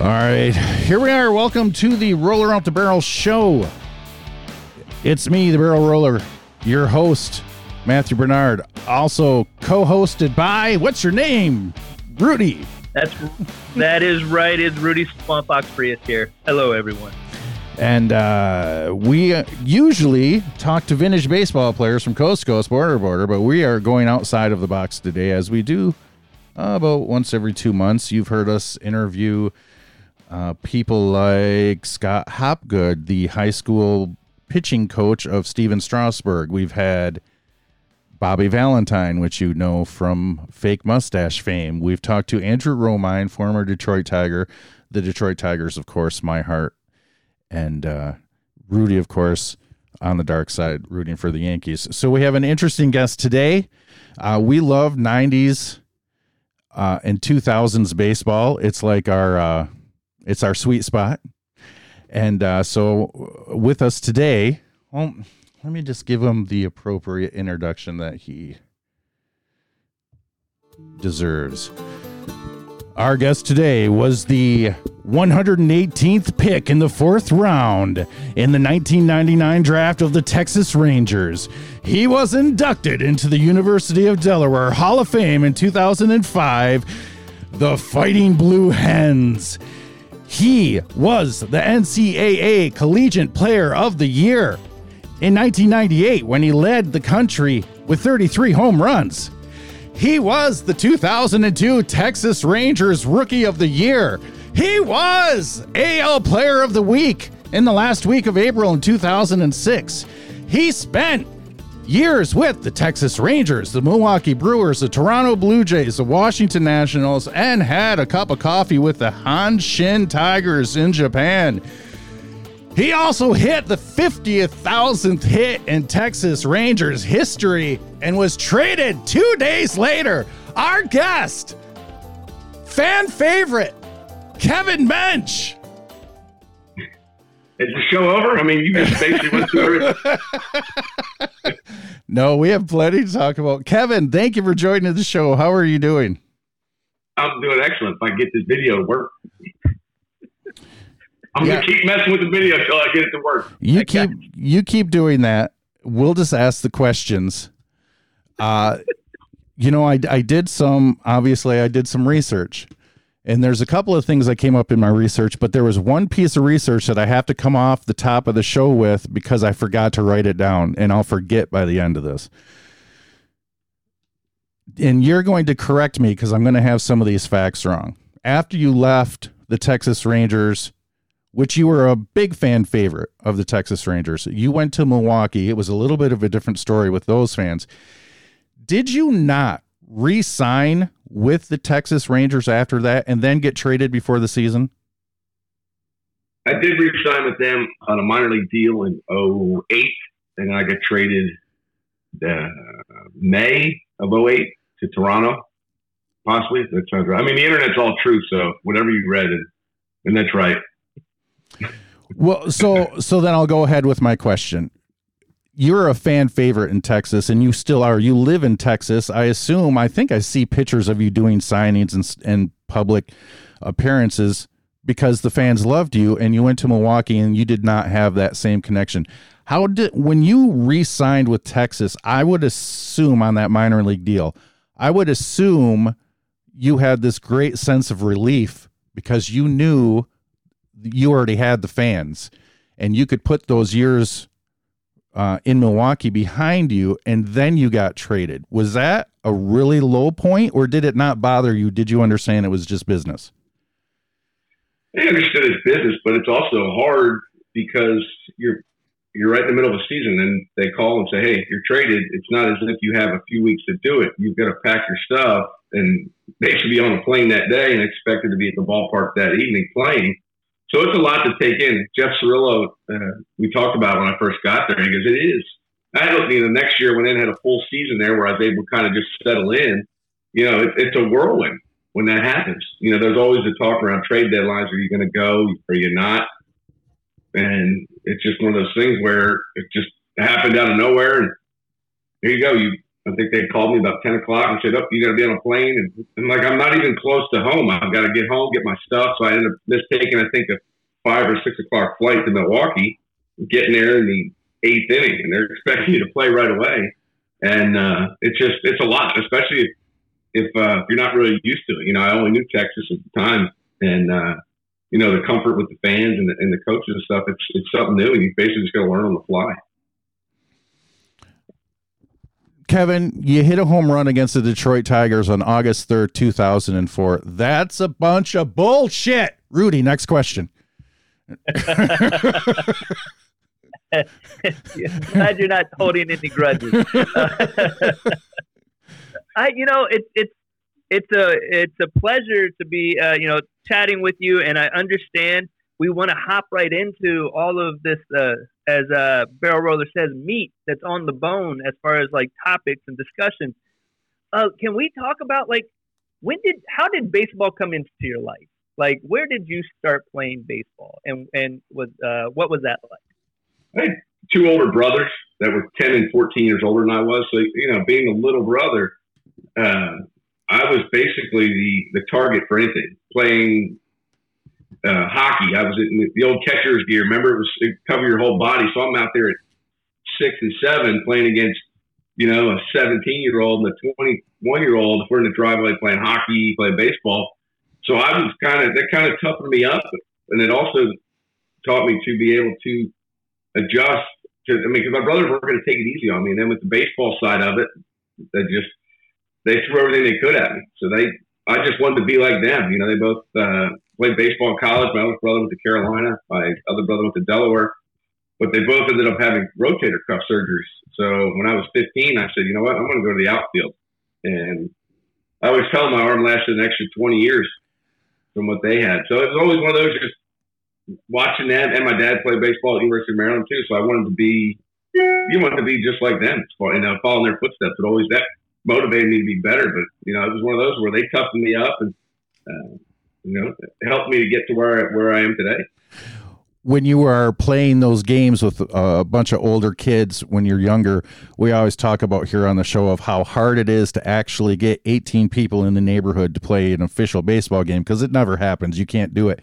All right, here we are. Welcome to the Roller Out the Barrel show. It's me, the Barrel Roller, your host, Matthew Bernard. Also co-hosted by what's your name, Rudy. That's that is right. It's Rudy Swamp Fox Prius here. Hello, everyone. And uh, we usually talk to vintage baseball players from coast to coast, border to border, but we are going outside of the box today, as we do uh, about once every two months. You've heard us interview uh, people like Scott Hopgood, the high school pitching coach of Stephen Strasburg. We've had Bobby Valentine, which you know from fake mustache fame. We've talked to Andrew Romine, former Detroit Tiger. The Detroit Tigers, of course, my heart. And uh, Rudy, of course, on the dark side, rooting for the Yankees. So we have an interesting guest today. Uh, we love 90s uh, and 2000s baseball. It's like our uh, it's our sweet spot. And uh, so with us today, well, let me just give him the appropriate introduction that he deserves. Our guest today was the 118th pick in the fourth round in the 1999 draft of the Texas Rangers. He was inducted into the University of Delaware Hall of Fame in 2005. The Fighting Blue Hens. He was the NCAA Collegiate Player of the Year in 1998 when he led the country with 33 home runs. He was the 2002 Texas Rangers Rookie of the Year. He was AL Player of the Week in the last week of April in 2006. He spent years with the Texas Rangers, the Milwaukee Brewers, the Toronto Blue Jays, the Washington Nationals, and had a cup of coffee with the Hanshin Tigers in Japan. He also hit the 50th thousandth hit in Texas Rangers history and was traded two days later. Our guest, fan favorite, Kevin Mench. Is the show over? I mean, you just basically went through everything. no, we have plenty to talk about. Kevin, thank you for joining the show. How are you doing? I'm doing excellent. If I get this video to work. I'm yeah. gonna keep messing with the video until I get it to work. You keep you keep doing that. We'll just ask the questions. Uh, you know, I I did some. Obviously, I did some research, and there's a couple of things that came up in my research. But there was one piece of research that I have to come off the top of the show with because I forgot to write it down, and I'll forget by the end of this. And you're going to correct me because I'm going to have some of these facts wrong. After you left the Texas Rangers which you were a big fan favorite of the Texas Rangers. You went to Milwaukee. It was a little bit of a different story with those fans. Did you not re sign with the Texas Rangers after that and then get traded before the season? I did re sign with them on a minor league deal in 08, and I got traded uh, May of 08 to Toronto. Possibly. That sounds right. I mean, the internet's all true, so whatever you read, and, and that's right well, so so then I'll go ahead with my question. You're a fan favorite in Texas, and you still are. You live in Texas. I assume. I think I see pictures of you doing signings and and public appearances because the fans loved you, and you went to Milwaukee, and you did not have that same connection. How did when you re-signed with Texas? I would assume on that minor league deal, I would assume you had this great sense of relief because you knew you already had the fans and you could put those years uh, in Milwaukee behind you and then you got traded. Was that a really low point or did it not bother you? Did you understand it was just business? I understood it's business, but it's also hard because you're you're right in the middle of a season and they call and say, Hey, you're traded. It's not as if you have a few weeks to do it. You've got to pack your stuff and they should be on a plane that day and expected to be at the ballpark that evening playing. So it's a lot to take in. Jeff Cirillo, uh, we talked about when I first got there. He goes, "It is." I you know, the next year went in had a full season there where I was able to kind of just settle in. You know, it, it's a whirlwind when that happens. You know, there's always the talk around trade deadlines. Are you going to go? Are you not? And it's just one of those things where it just happened out of nowhere, and here you go. You I think they called me about 10 o'clock and said, "Oh, you got to be on a plane." And I'm like, "I'm not even close to home. I've got to get home, get my stuff." So I ended up mistaking, I think, a five or six o'clock flight to Milwaukee, getting there in the eighth inning, and they're expecting you to play right away. And uh, it's just it's a lot, especially if if, uh, if you're not really used to it. You know, I only knew Texas at the time, and uh, you know the comfort with the fans and the, and the coaches and stuff. It's it's something new, and you basically just got to learn on the fly. Kevin, you hit a home run against the Detroit Tigers on August 3rd, 2004. That's a bunch of bullshit. Rudy, next question. Glad you're not holding any grudges. I, you know, it's it's it's a it's a pleasure to be uh, you know chatting with you, and I understand we want to hop right into all of this, uh, as uh, Barrel Roller says, meat that's on the bone as far as like topics and discussions. Uh, can we talk about like when did how did baseball come into your life? Like where did you start playing baseball, and and was uh, what was that like? I had two older brothers that were ten and fourteen years older than I was, so you know, being a little brother, uh, I was basically the the target for anything. Playing uh, hockey. I was in the old catcher's gear. Remember, it was it cover your whole body. So I'm out there at six and seven playing against, you know, a 17 year old and a 21 year old. We're in the driveway playing hockey, playing baseball. So I was kind of that kind of toughened me up, and it also taught me to be able to adjust. To I mean, because my brothers weren't going to take it easy on me, and then with the baseball side of it, they just they threw everything they could at me. So they, I just wanted to be like them. You know, they both. Uh, played baseball in college. My other brother went to Carolina. My other brother went to Delaware. But they both ended up having rotator cuff surgeries. So when I was 15, I said, you know what? I'm going to go to the outfield. And I always tell my arm lasted an extra 20 years from what they had. So it was always one of those just watching them. And my dad played baseball at University of Maryland too. So I wanted to be, you wanted to be just like them, you know, following their footsteps. But always that motivated me to be better. But, you know, it was one of those where they toughened me up and, uh, you know, helped me to get to where where I am today. When you are playing those games with uh, a bunch of older kids when you're younger, we always talk about here on the show of how hard it is to actually get 18 people in the neighborhood to play an official baseball game because it never happens. You can't do it.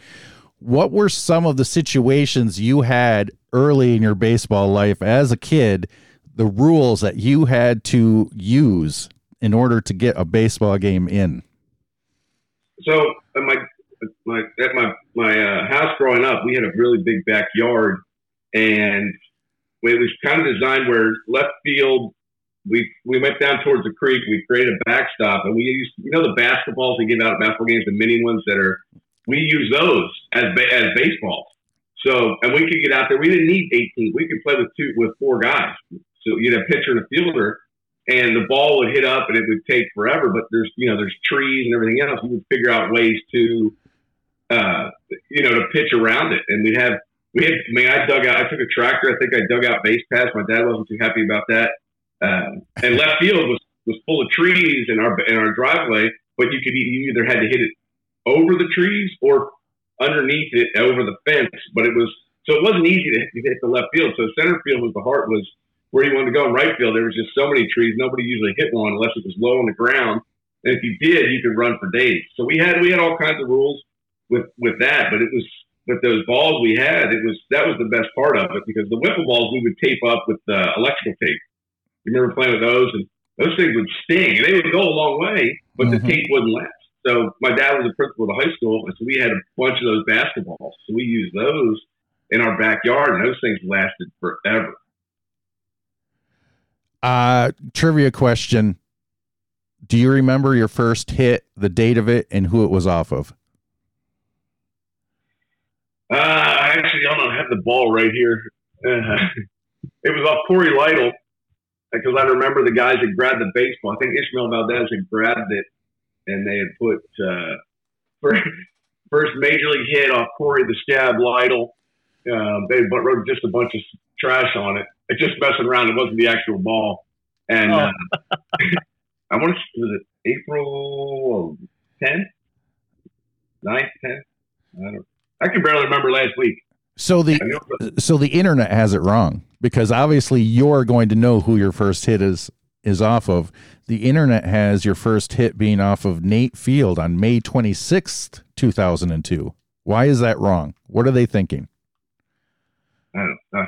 What were some of the situations you had early in your baseball life as a kid, the rules that you had to use in order to get a baseball game in? So my my at my my uh, house growing up, we had a really big backyard, and it was kind of designed where left field. We we went down towards the creek. We created a backstop, and we used you know the basketballs they give out basketball games, the mini ones that are. We use those as as baseballs. So and we could get out there. We didn't need 18. We could play with two with four guys. So you'd have a pitcher and a fielder, and the ball would hit up and it would take forever. But there's you know there's trees and everything else. We would figure out ways to uh, you know to pitch around it, and we'd have we had. I mean, I dug out. I took a tractor. I think I dug out base paths. My dad wasn't too happy about that. Um, and left field was was full of trees in our in our driveway, but you could you either had to hit it over the trees or underneath it over the fence. But it was so it wasn't easy to hit the left field. So center field was the heart was where you wanted to go in right field. There was just so many trees. Nobody usually hit one unless it was low on the ground. And if you did, you could run for days. So we had we had all kinds of rules with with that, but it was with those balls we had. It was that was the best part of it because the wiffle balls we would tape up with uh, electrical tape. You remember playing with those, and those things would sting. and They would go a long way, but mm-hmm. the tape wouldn't last. So my dad was a principal at a high school, and so we had a bunch of those basketballs. So we used those in our backyard, and those things lasted forever. Uh, trivia question. Do you remember your first hit, the date of it, and who it was off of? Uh, I actually don't have the ball right here. Uh, it was off Cory Lidle because I remember the guys that grabbed the baseball. I think Ismael Valdez had grabbed it and they had put uh, first, first major league hit off Cory the Stab Lidle. Um, they wrote just a bunch of trash on it. It's just messing around. It wasn't the actual ball. And oh. uh, I want to was it April 10th, 9th, 10th? I don't. I can barely remember last week. So the so the internet has it wrong because obviously you're going to know who your first hit is is off of. The internet has your first hit being off of Nate Field on May 26th, 2002. Why is that wrong? What are they thinking? I don't know.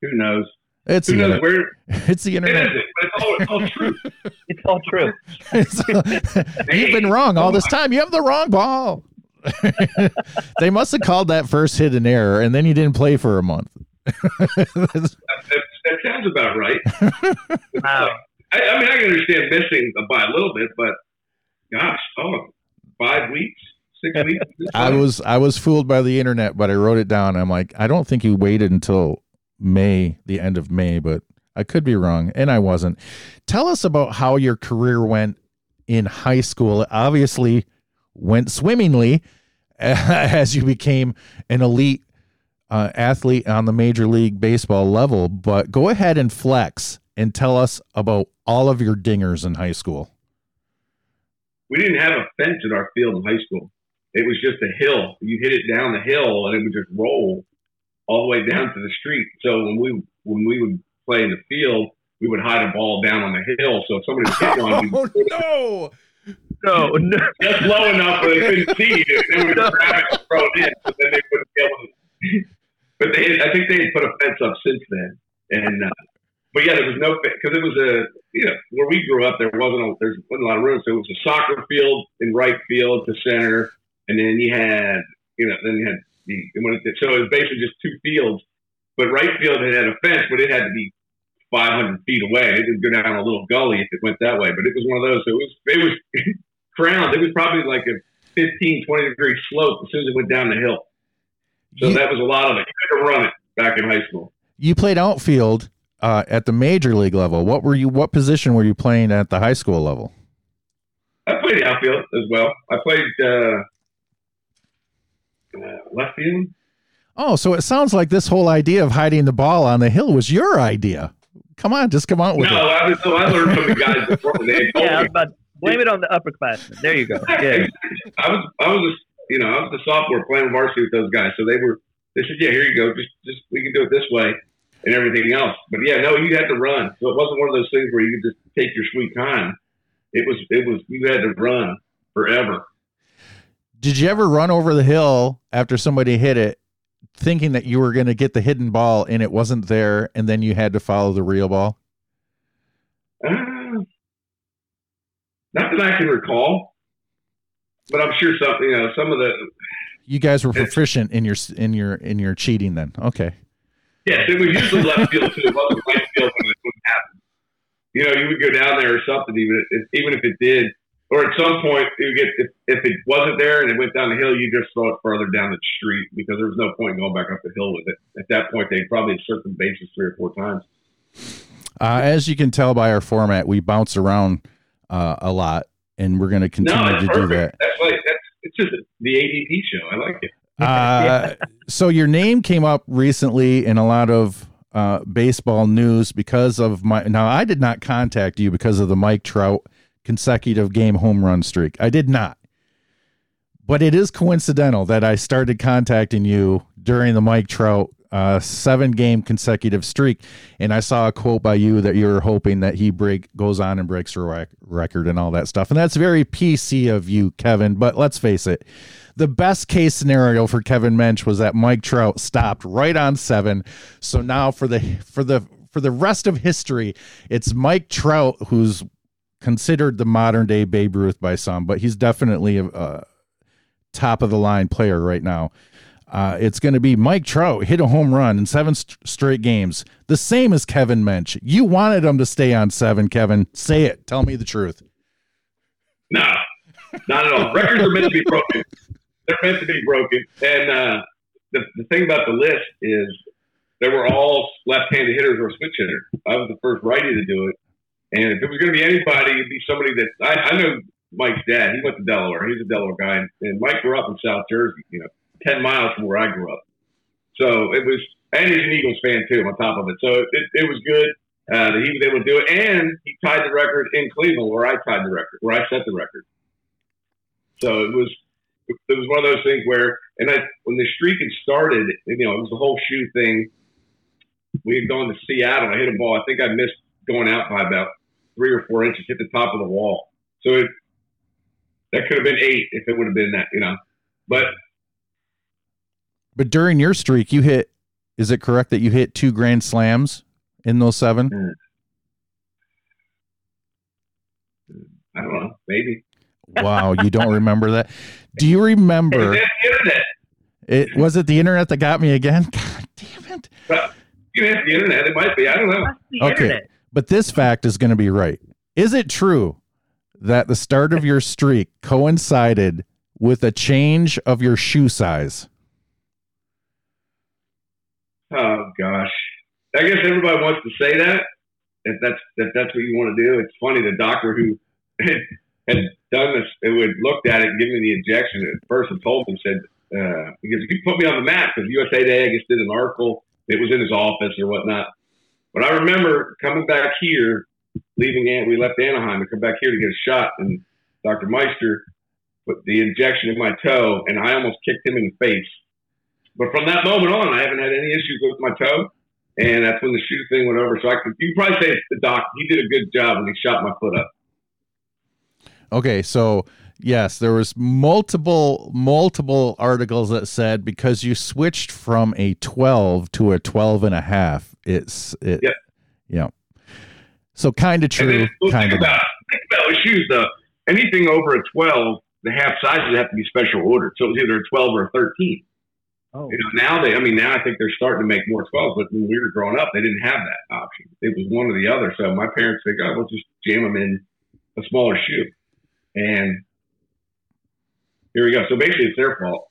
Who knows? It's Who the, knows inter- where? it's the internet. is, but it's all, it's all true. It's all true. You've been wrong all this time. You have the wrong ball. they must have called that first hit an error, and then you didn't play for a month. That, that, that sounds about right. Wow. I, I mean, I can understand missing by a little bit, but gosh, oh, five weeks, six weeks. I was I was fooled by the internet, but I wrote it down. I'm like, I don't think you waited until May, the end of May, but I could be wrong, and I wasn't. Tell us about how your career went in high school. It obviously went swimmingly as you became an elite uh, athlete on the major league baseball level. But go ahead and flex and tell us about all of your dingers in high school. we didn't have a fence in our field in high school. It was just a hill. You hit it down the hill, and it would just roll all the way down to the street. So when we when we would play in the field, we would hide a ball down on the hill. So if somebody was hitting on, we Oh no! No, no. just low enough where they couldn't see you, and then we would grab it and throw it in. So then they wouldn't be able to. But they, I think they had put a fence up since then. And uh, but yeah, there was no because it was a you know where we grew up, there wasn't a, there wasn't a lot of room, so it was a soccer field in right field to center, and then you had you know then you had the when it, so it was basically just two fields. But right field had had a fence, but it had to be 500 feet away. It didn't go down a little gully if it went that way. But it was one of those. So it was it was crowned. It was probably like a 15, 20 degree slope as soon as it went down the hill. So You- that was a lot of it. You could run it back in high school. you played outfield uh, at the major league level. What were you? What position were you playing at the high school level? I played outfield as well. I played uh, uh, left field. Oh, so it sounds like this whole idea of hiding the ball on the hill was your idea. Come on, just come out with No, it. I, was, so I learned from the guys before they told Yeah, I was me. about blame it on the upperclassmen. There you go. Yeah. I was I was a, you know I was the sophomore playing varsity with those guys, so they were they said yeah here you go just just we can do it this way and everything else. But yeah, no, you had to run, so it wasn't one of those things where you could just take your sweet time. It was it was you had to run forever. Did you ever run over the hill after somebody hit it, thinking that you were going to get the hidden ball and it wasn't there, and then you had to follow the real ball? Uh, not that I can recall, but I'm sure something you know some of the You guys were proficient in your in your in your cheating then. Okay. Yes, it was usually left field too. It wasn't right field when it wouldn't happen. You know, you would go down there or something, even if, even if it did, or at some point you get if, if it wasn't there and it went down the hill, you just throw it further down the street because there was no point in going back up the hill with it. At that point, they probably circled bases three or four times. Uh, as you can tell by our format, we bounce around uh, a lot, and we're going to continue no, to it's do that. That's like that's it's just the ADP show. I like it. Uh, so your name came up recently in a lot of uh, baseball news because of my. Now I did not contact you because of the Mike Trout consecutive game home run streak. I did not. But it is coincidental that I started contacting you during the Mike Trout uh, seven game consecutive streak, and I saw a quote by you that you were hoping that he break goes on and breaks your rec- record and all that stuff, and that's very PC of you, Kevin. But let's face it, the best case scenario for Kevin Mench was that Mike Trout stopped right on seven. So now for the for the for the rest of history, it's Mike Trout who's considered the modern day Babe Ruth by some, but he's definitely a, a top of the line player right now. Uh, it's going to be Mike Trout hit a home run in seven st- straight games, the same as Kevin Mench. You wanted him to stay on seven, Kevin. Say it. Tell me the truth. No, not at all. Records are meant to be broken. They're meant to be broken. And uh, the, the thing about the list is they were all left-handed hitters or switch hitter. I was the first righty to do it. And if it was going to be anybody, it'd be somebody that I, I know Mike's dad. He went to Delaware. He's a Delaware guy, and, and Mike grew up in South Jersey. You know, ten miles from where I grew up. So it was, and he's an Eagles fan too. On top of it, so it, it was good uh, that he was able to do it, and he tied the record in Cleveland, where I tied the record, where I set the record. So it was, it was one of those things where, and I, when the streak had started, you know, it was the whole shoe thing. We had gone to Seattle. I hit a ball. I think I missed going out by about three or four inches, hit the top of the wall. So it that could have been eight if it would have been that, you know. But but during your streak, you hit. Is it correct that you hit two grand slams in those seven? Mm. I don't know, maybe. Wow, you don't remember that? Do you remember? It was it the internet that got me again? God damn it! Well, you have the internet. It might be. I don't know. Okay, internet. But this fact is going to be right. Is it true that the start of your streak coincided with a change of your shoe size? Oh gosh, I guess everybody wants to say that. If that's if that's what you want to do, it's funny. The doctor who had, done this, it would looked at it and given me the injection at first and told me said uh, because you put me on the map because USA Today I guess did an article. It was in his office or whatnot. But I remember coming back here, leaving. We left Anaheim to come back here to get a shot, and Dr. Meister put the injection in my toe, and I almost kicked him in the face. But from that moment on, I haven't had any issues with my toe, and that's when the shoe thing went over. So I could you probably say it's the doc. He did a good job when he shot my foot up. Okay, so yes, there was multiple multiple articles that said because you switched from a 12 to a 12 and a half, it's it yep. yeah. So kind of true, kind of about, think about with shoes though. Anything over a 12, the half sizes have to be special ordered. So it was either a 12 or a 13. Oh. You know, now they, I mean, now I think they're starting to make more 12s, but when we were growing up, they didn't have that option. It was one or the other. So my parents think, oh, we'll just jam them in a smaller shoe. And here we go. So basically, it's their fault.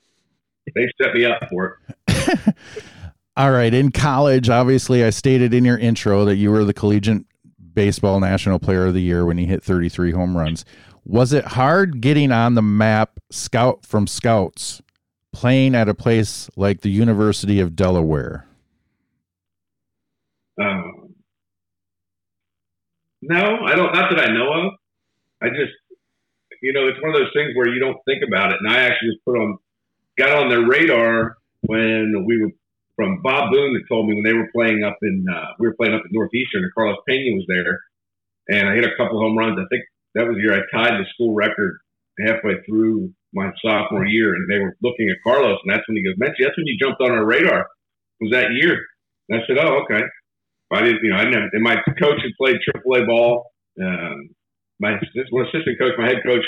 They set me up for it. All right. In college, obviously, I stated in your intro that you were the collegiate baseball national player of the year when you hit 33 home runs. Was it hard getting on the map scout from scouts playing at a place like the University of Delaware? Um, no, I don't. Not that I know of. I just you know, it's one of those things where you don't think about it. And I actually was put on, got on their radar when we were from Bob Boone that told me when they were playing up in, uh, we were playing up in Northeastern and Carlos Pena was there. And I hit a couple home runs. I think that was the year I tied the school record halfway through my sophomore year. And they were looking at Carlos. And that's when he goes, Menchie, that's when you jumped on our radar was that year. And I said, oh, okay. I didn't, you know, I didn't and my coach had played AAA ball. Um, my assistant coach, my head coach,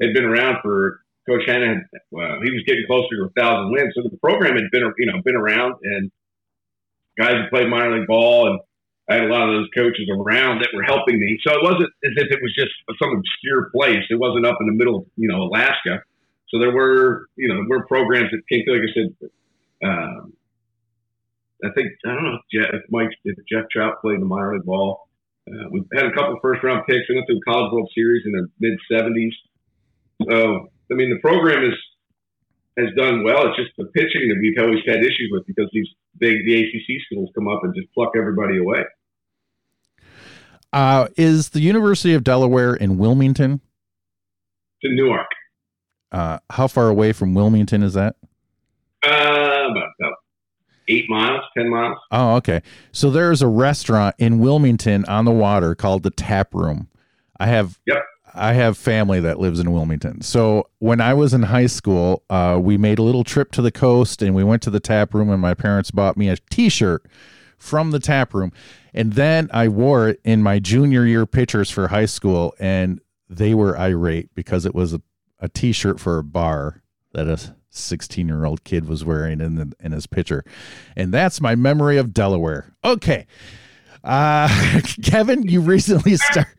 had been around for Coach Hannah. Well, he was getting closer to a thousand wins, so the program had been you know been around, and guys had played minor league ball, and I had a lot of those coaches around that were helping me. So it wasn't as if it was just some obscure place. It wasn't up in the middle, of, you know, Alaska. So there were, you know, there were programs that came through. Like I said, um, I think I don't know if, Jeff, if Mike, if Jeff Trout played the minor league ball. Uh, we had a couple first round picks. We went through the College World Series in the mid '70s. So I mean, the program is has done well. It's just the pitching that we've always had issues with because these big the ACC schools come up and just pluck everybody away. Uh, is the University of Delaware in Wilmington? To in Newark. Uh, how far away from Wilmington is that? Uh, about, about eight miles, ten miles. Oh, okay. So there's a restaurant in Wilmington on the water called the Tap Room. I have yep. I have family that lives in Wilmington. So when I was in high school, uh, we made a little trip to the coast and we went to the tap room, and my parents bought me a t shirt from the tap room. And then I wore it in my junior year pictures for high school, and they were irate because it was a, a t shirt for a bar that a 16 year old kid was wearing in, the, in his picture. And that's my memory of Delaware. Okay. Uh, Kevin, you recently started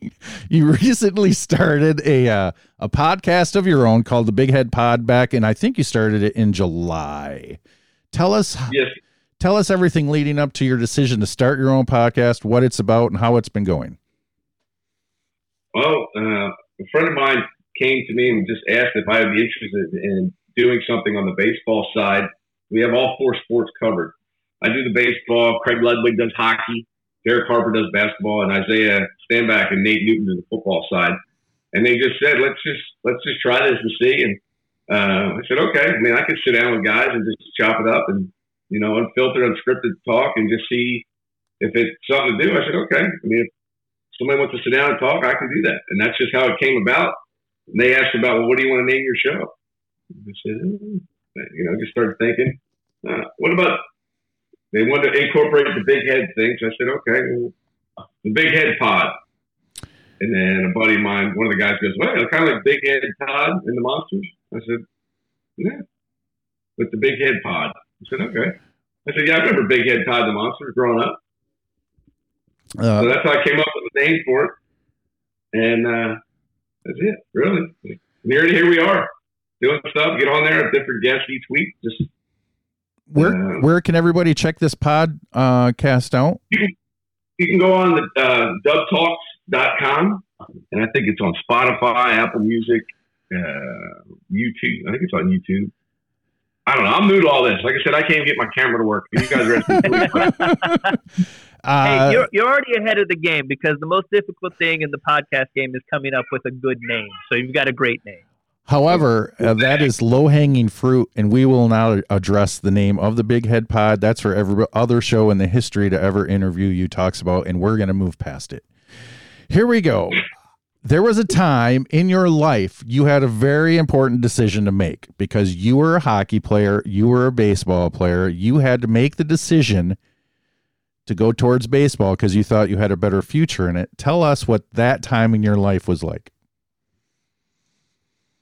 you recently started a uh, a podcast of your own called the Big Head Pod back, and I think you started it in July. Tell us, yes. tell us everything leading up to your decision to start your own podcast, what it's about, and how it's been going. Well, uh, a friend of mine came to me and just asked if I would be interested in doing something on the baseball side. We have all four sports covered. I do the baseball. Craig Ludwig does hockey. Derek Harper does basketball, and Isaiah Stanback and Nate Newton do the football side. And they just said, let's just let's just try this and see. And uh, I said, okay. I mean, I could sit down with guys and just chop it up and you know, unfiltered, unscripted talk, and just see if it's something to do. I said, okay. I mean, if somebody wants to sit down and talk, I can do that. And that's just how it came about. And they asked about, well, what do you want to name your show? I said, oh, you know, just started thinking, uh, what about, they wanted to incorporate the big head thing. So I said, okay, well, the big head pod. And then a buddy of mine, one of the guys goes, well, it's kind of like Big Head Todd in the Monsters. I said, yeah, with the Big Head Pod. I said, okay. I said, yeah, I remember Big Head Todd the Monsters growing up. Uh, so that's how I came up with the name for it. And uh, that's it, really. And here, here we are doing stuff. Get on there, different guests each week. Just where uh, where can everybody check this pod uh, cast out? You can, you can go on the uh, dubtalks.com, and I think it's on Spotify, Apple Music, uh, YouTube. I think it's on YouTube. I don't know. I'm new to all this. Like I said, I can't get my camera to work. You guys are. uh, hey, you're, you're already ahead of the game because the most difficult thing in the podcast game is coming up with a good name. So you've got a great name. However, uh, that is low hanging fruit, and we will now address the name of the Big Head Pod. That's for every other show in the history to ever interview you talks about, and we're going to move past it. Here we go. There was a time in your life you had a very important decision to make because you were a hockey player, you were a baseball player, you had to make the decision to go towards baseball because you thought you had a better future in it. Tell us what that time in your life was like.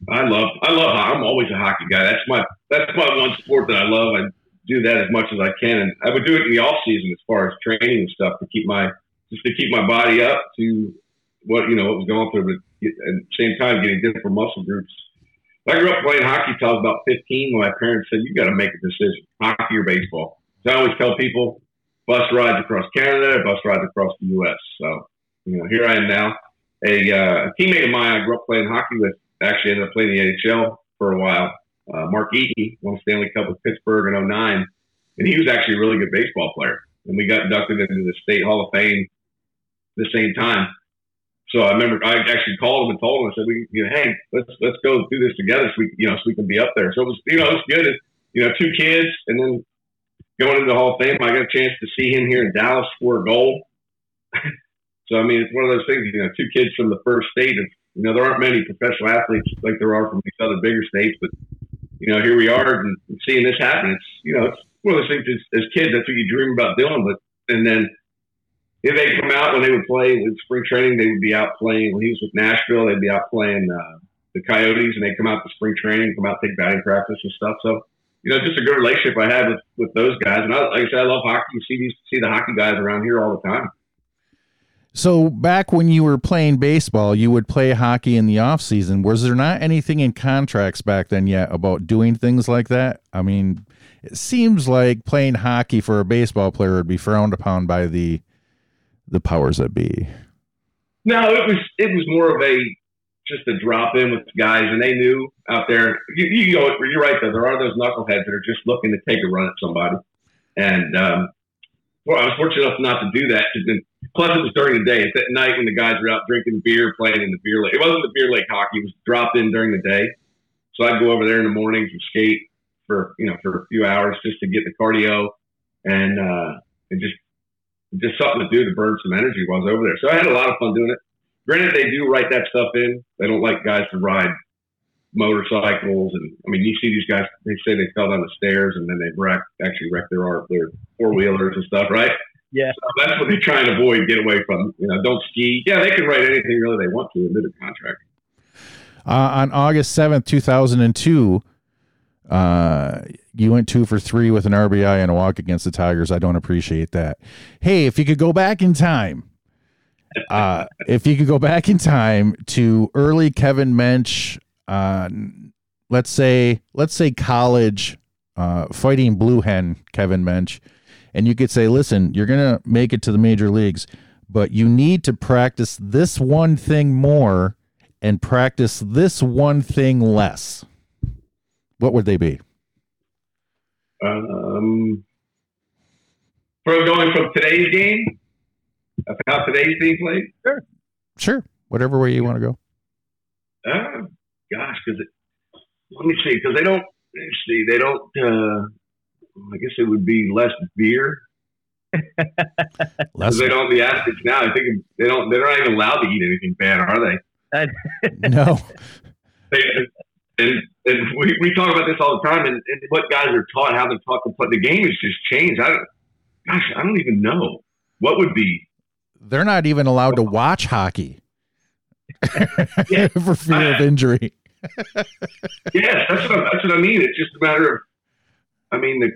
I love I love I'm always a hockey guy. That's my that's my one sport that I love. I do that as much as I can, and I would do it in the off season as far as training and stuff to keep my just to keep my body up to what you know what was going through, but at the same time getting different muscle groups. I grew up playing hockey till I was about 15. When my parents said, "You got to make a decision: hockey or baseball." So I always tell people, bus rides across Canada, bus rides across the U.S. So you know, here I am now. A, uh, a teammate of mine I grew up playing hockey with actually ended up playing the NHL for a while. Uh, Mark Eaton won Stanley Cup with Pittsburgh in 09, and he was actually a really good baseball player. And we got inducted into the State Hall of Fame the same time. So I remember I actually called him and told him I said, "We, you know, hey, let's let's go do this together, so we, you know, so we can be up there." So it was, you know, it was good. You know, two kids, and then going into the Hall of Fame, I got a chance to see him here in Dallas score a goal. so I mean, it's one of those things. You know, two kids from the first state you know, there aren't many professional athletes like there are from these other bigger states, but you know, here we are and seeing this happen. It's you know, it's one of those things as, as kids that's what you dream about doing. But and then if they come out when they would play with spring training, they would be out playing. When he was with Nashville, they'd be out playing uh, the Coyotes, and they come out to spring training, come out take batting practice and stuff. So you know, just a good relationship I had with with those guys. And I, like I said, I love hockey. You see these see the hockey guys around here all the time. So back when you were playing baseball, you would play hockey in the off season. Was there not anything in contracts back then yet about doing things like that? I mean, it seems like playing hockey for a baseball player would be frowned upon by the the powers that be. No, it was it was more of a just a drop in with guys, and they knew out there. You, you go, you're right though. There are those knuckleheads that are just looking to take a run at somebody, and um, well, I was fortunate enough not to do that. Plus, it was during the day. It's at night when the guys were out drinking beer, playing in the beer lake. It wasn't the beer lake hockey; it was dropped in during the day. So I'd go over there in the mornings and skate for you know for a few hours just to get the cardio and uh, and just just something to do to burn some energy while I was over there. So I had a lot of fun doing it. Granted, they do write that stuff in. They don't like guys to ride motorcycles, and I mean, you see these guys. They say they fell down the stairs and then they wreck, actually wrecked their their four wheelers and stuff, right? Yeah, so that's what they try and avoid, get away from. You know, don't ski. Yeah, they can write anything really they want to in the contract. Uh, on August seventh, two thousand and two. Uh, you went two for three with an RBI and a walk against the Tigers. I don't appreciate that. Hey, if you could go back in time, uh, if you could go back in time to early Kevin Mench, uh, let's say let's say college uh, fighting blue hen Kevin Mench, and you could say, listen, you're gonna make it to the major leagues, but you need to practice this one thing more and practice this one thing less. What would they be? Um, from going from today's game, how today's being played. Sure, sure, whatever way you want to go. Uh, gosh, because let me see, because they don't see, they don't. Uh, I guess it would be less beer Less they don't. The athletes now, I think they don't. They're not even allowed to eat anything bad, are they? no. They, and and we, we talk about this all the time, and, and what guys are taught, how they're taught to play. The game has just changed. I don't, gosh, I don't even know what would be. They're not even allowed to watch hockey for fear I, of injury. yes, that's what I, that's what I mean. It's just a matter of. I mean, the.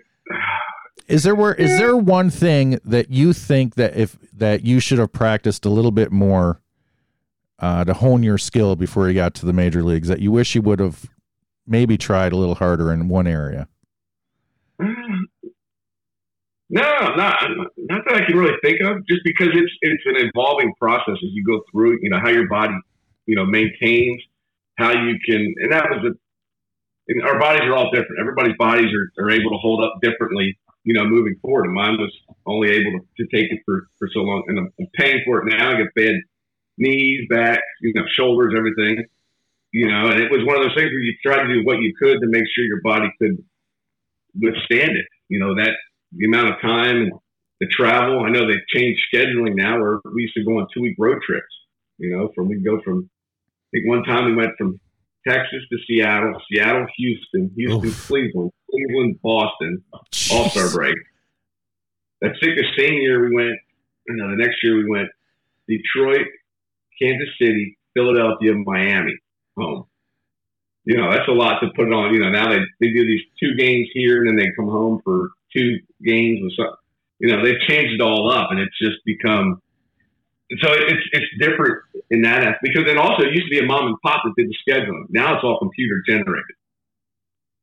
Is there where is there one thing that you think that if that you should have practiced a little bit more uh, to hone your skill before you got to the major leagues that you wish you would have maybe tried a little harder in one area? No, not not that I can really think of. Just because it's it's an evolving process as you go through. You know how your body, you know, maintains how you can, and that was a. Our bodies are all different. Everybody's bodies are, are able to hold up differently, you know, moving forward. And mine was only able to, to take it for, for so long. And I'm, I'm paying for it now. I get bad knees, back, you know, shoulders, everything. You know, and it was one of those things where you try to do what you could to make sure your body could withstand it. You know, that the amount of time and the travel. I know they've changed scheduling now where we used to go on two week road trips, you know, from we'd go from I think one time we went from Texas to Seattle, Seattle, Houston, Houston, Oof. Cleveland, Cleveland, Boston, All Star break. That the same year we went. You know, the next year we went Detroit, Kansas City, Philadelphia, Miami, home. You know, that's a lot to put on. You know, now they, they do these two games here and then they come home for two games or something. You know, they've changed it all up and it's just become so it's it's different in that aspect because then also it used to be a mom and pop that did the scheduling. Now it's all computer generated,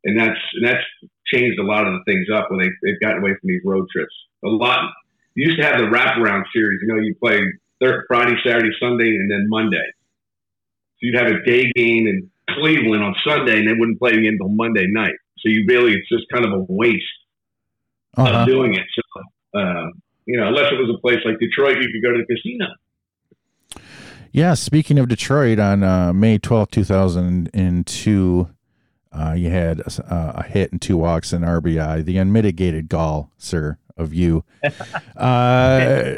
and that's and that's changed a lot of the things up when they they've gotten away from these road trips. A lot. You used to have the wraparound series. You know, you play Friday, Saturday, Sunday, and then Monday. So you'd have a day game in Cleveland on Sunday, and they wouldn't play again until Monday night. So you really, it's just kind of a waste uh-huh. of doing it. So, uh, you know, unless it was a place like Detroit, you could go to the casino. Yeah, speaking of Detroit, on uh, May twelfth, two 2002, uh, you had a, uh, a, hit and two walks in RBI, the unmitigated gall, sir, of you. Uh,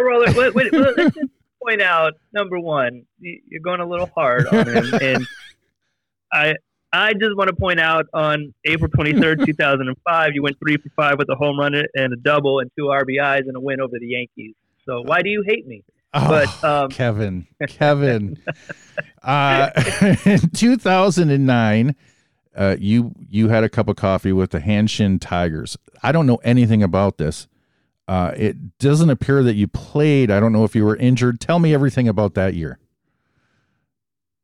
roll it. Wait, wait, let's just point out number one, you're going a little hard on him, and I I just want to point out on April 23rd, 2005, you went three for five with a home run and a double and two RBIs and a win over the Yankees. So why do you hate me? Oh, but um, Kevin, Kevin, uh, in 2009, uh, you you had a cup of coffee with the Hanshin Tigers. I don't know anything about this. Uh, it doesn't appear that you played. I don't know if you were injured. Tell me everything about that year.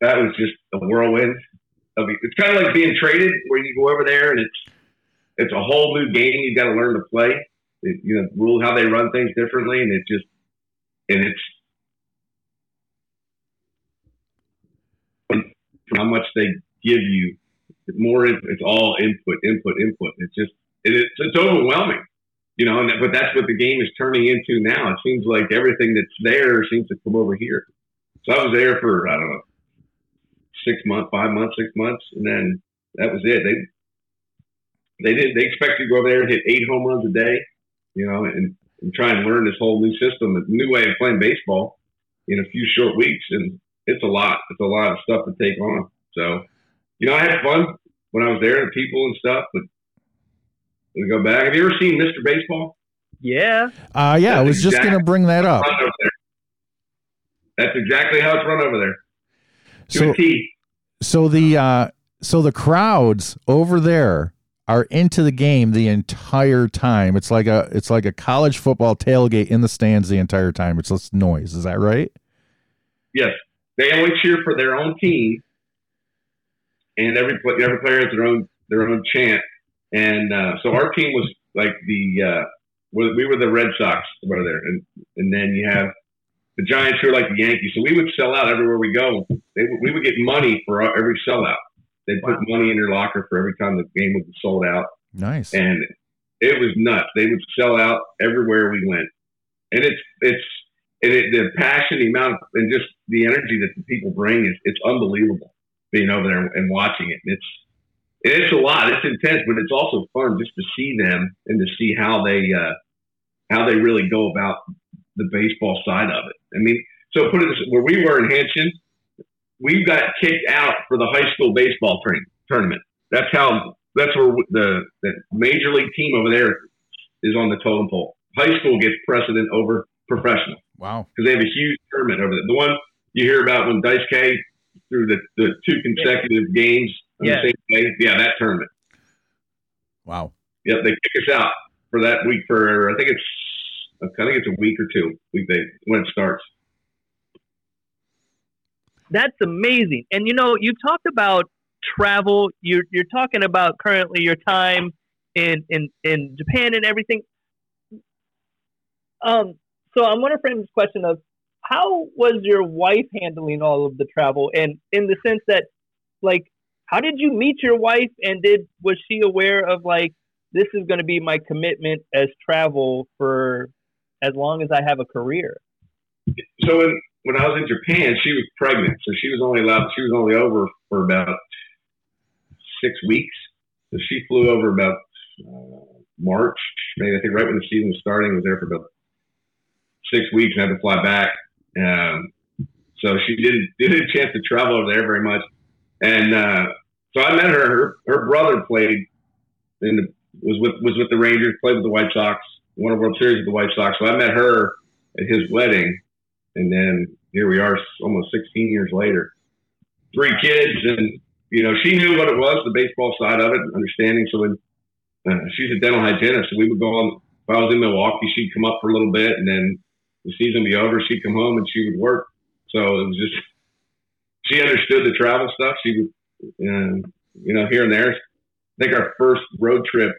That was just a whirlwind. It's kind of like being traded, where you go over there and it's it's a whole new game. You got to learn to play. It, you know, rule how they run things differently, and it just and it's how much they give you. It's more. It's all input, input, input. It's just it, it's it's overwhelming, you know. And but that's what the game is turning into now. It seems like everything that's there seems to come over here. So I was there for I don't know six months, five months, six months, and then that was it. They they did they expect you to go over there and hit eight home runs a day, you know, and, and try and learn this whole new system, a new way of playing baseball in a few short weeks, and it's a lot. It's a lot of stuff to take on. So, you know, I had fun when I was there, the people and stuff, but we go back. Have you ever seen Mr. Baseball? Yeah. Uh, yeah, That's I was exactly just going to bring that up. That's exactly how it's run over there. To so, so the uh, so the crowds over there are into the game the entire time. It's like a it's like a college football tailgate in the stands the entire time. It's just noise. Is that right? Yes, they only cheer for their own team, and every every player has their own their own chant. And uh, so our team was like the uh, we were the Red Sox over there, and and then you have the Giants who are like the Yankees. So we would sell out everywhere we go. They, we would get money for every sellout. They'd wow. put money in their locker for every time the game would be sold out. Nice. And it was nuts. They would sell out everywhere we went. And it's, it's, and it, the passion, the amount, of, and just the energy that the people bring is, it's unbelievable being over there and watching it. It's, it's a lot. It's intense, but it's also fun just to see them and to see how they, uh, how they really go about the baseball side of it. I mean, so put it this, where we were in Hanshin, we got kicked out for the high school baseball train, tournament. That's how. That's where the, the major league team over there is on the totem pole. High school gets precedent over professional. Wow. Because they have a huge tournament over there. The one you hear about when Dice K through the, the two consecutive yeah. games on yeah. the same day. Yeah, that tournament. Wow. Yep, they kick us out for that week for I think it's I think it's a week or two when it starts. That's amazing. And you know, you talked about travel. You're you're talking about currently your time in in in Japan and everything. Um, so I'm going to frame this question of how was your wife handling all of the travel, and in the sense that, like, how did you meet your wife, and did was she aware of like this is going to be my commitment as travel for as long as I have a career? So when when I was in Japan, she was pregnant, so she was only allowed. She was only over for about six weeks. So she flew over about uh, March, maybe I think right when the season was starting. Was there for about six weeks and had to fly back. Um, so she didn't didn't get a chance to travel over there very much. And uh, so I met her. Her, her brother played in the, was with was with the Rangers, played with the White Sox, won a World Series with the White Sox. So I met her at his wedding, and then here we are, almost 16 years later. Three kids, and you know she knew what it was, the baseball side of it, understanding. So when uh, she's a dental hygienist, so we would go on. If I was in Milwaukee, she'd come up for a little bit, and then the season would be over, she'd come home and she would work. So it was just she understood the travel stuff. She would, and you know, here and there. I think our first road trip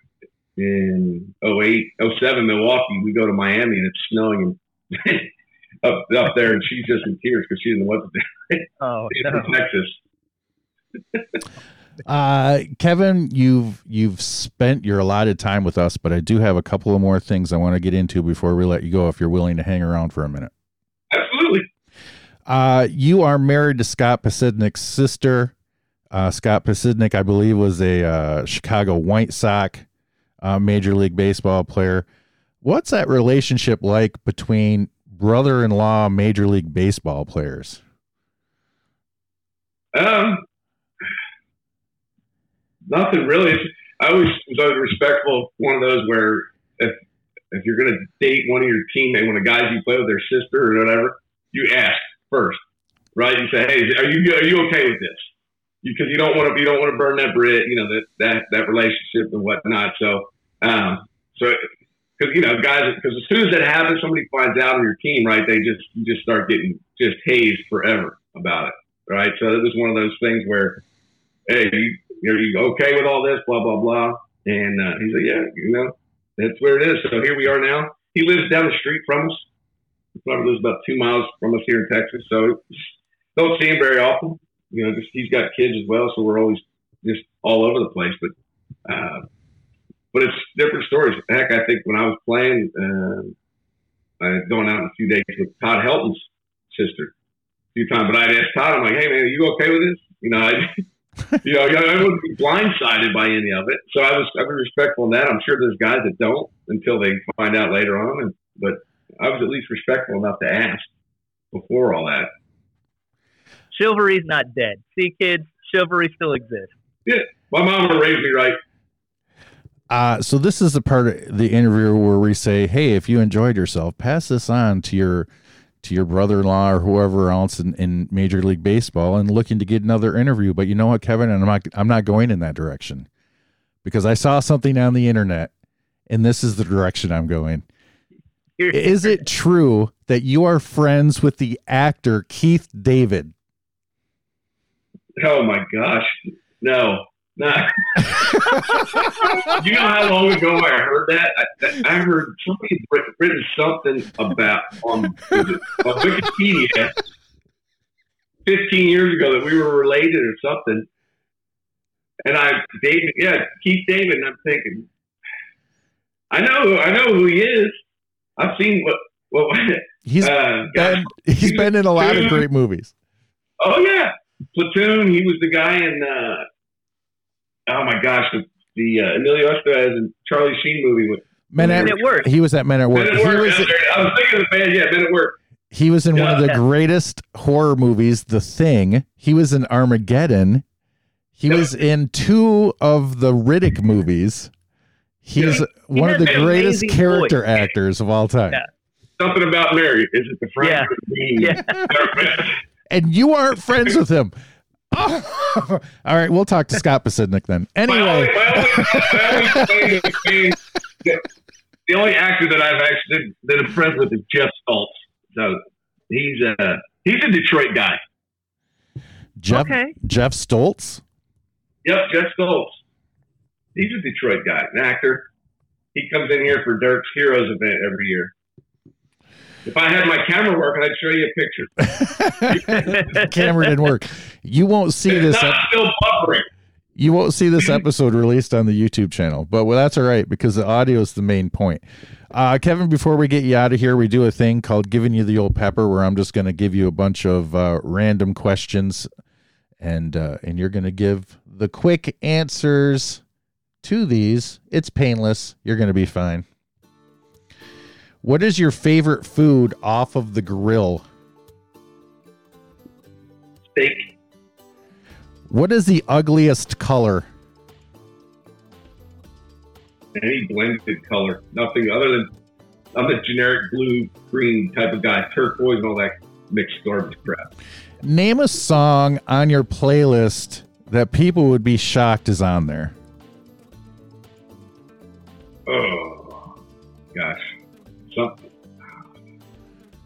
in 08, 07 Milwaukee, we go to Miami and it's snowing and up up there, and she's just in tears because she didn't know what to do. Oh, no. Texas. Uh, Kevin, you've you've spent your allotted time with us, but I do have a couple of more things I want to get into before we let you go. If you're willing to hang around for a minute, absolutely. Uh, you are married to Scott Podsednik's sister. Uh, Scott Podsednik, I believe, was a uh, Chicago White Sox uh, Major League Baseball player. What's that relationship like between brother-in-law Major League Baseball players? Um, nothing really. I always was always respectful. One of those where if if you're going to date one of your teammates, one of the guys you play with, their sister or whatever, you ask first, right? You say, "Hey, are you are you okay with this?" Because you don't want to you don't want to burn that bridge, you know, that that that relationship and whatnot. So, um, so because you know, guys, because as soon as that happens, somebody finds out on your team, right? They just you just start getting just hazed forever about it, right? So it was one of those things where, hey, you are you okay with all this? Blah blah blah. And uh, he's like, yeah, you know, that's where it is. So here we are now. He lives down the street from us. He probably lives about two miles from us here in Texas. So don't see him very often. You know, just he's got kids as well, so we're always just all over the place. But uh, but it's different stories. Heck, I think when I was playing, uh, I was going out in a few days with Todd Helton's sister a few times. But I'd ask Todd, I'm like, hey man, are you okay with this? You know, I you know, I wouldn't be blindsided by any of it. So I was, I was respectful in that. I'm sure there's guys that don't until they find out later on. And, but I was at least respectful enough to ask before all that. Chivalry's not dead. See, kids, chivalry still exists. Yeah, my mom would raise me right. Uh, so this is the part of the interview where we say, "Hey, if you enjoyed yourself, pass this on to your to your brother-in-law or whoever else in, in Major League Baseball and looking to get another interview. But you know what, Kevin, and I'm not I'm not going in that direction because I saw something on the internet, and this is the direction I'm going. Is it true that you are friends with the actor Keith David? Oh my gosh, no. Nah. you know how long ago I heard that? I, I heard somebody written something about on, on Wikipedia 15 years ago that we were related or something. And I, David, yeah, Keith David, and I'm thinking, I know, I know who he is. I've seen what, what, he's uh, been, he's been in a lot of great movies. Oh yeah, Platoon. He was the guy in. Uh, oh my gosh, the, the uh, Emilio Estevez and Charlie Sheen movie with Men at, Men at Work. He was at Men at Work. Men at He work. was I was thinking of the band. Yeah, Men at Work. he was in one of the Yeah. greatest horror movies, The Thing. He was in Armageddon. He Yep. was in two of the Riddick movies. He's Yeah. He one of the greatest character voice. actors of all time. Yeah. Something about Mary. Is it the friend? Yeah. or the bean? Yeah. And you aren't friends with him. Oh. All right, we'll talk to Scott Podsednik then. Anyway, my only, my only claim to fame- the, the only actor that I've actually that I'm friends with is Jeff Stoltz. So he's a he's a Detroit guy. Jeff Okay. Jeff Stoltz. Yep, Jeff Stoltz. He's a Detroit guy, an actor. He comes in here for Dirk's Heroes event every year. If I had my camera working, I'd show you a picture. Camera didn't work. You won't see It's this. not ep- still buffering. you won't see this episode released on the YouTube channel, but well, that's all right because the audio is the main point. Uh, Kevin, before we get you out of here, we do a thing called giving you the old pepper, where I'm just going to give you a bunch of uh, random questions, and uh, and you're going to give the quick answers to these. It's painless. You're going to be fine. What is your favorite food off of the grill? Steak. What is the ugliest color? Any blended color. Nothing other than I'm a generic blue green type of guy. Turquoise and all that mixed garbage crap. Name a song on your playlist that people would be shocked is on there. Oh gosh. Something.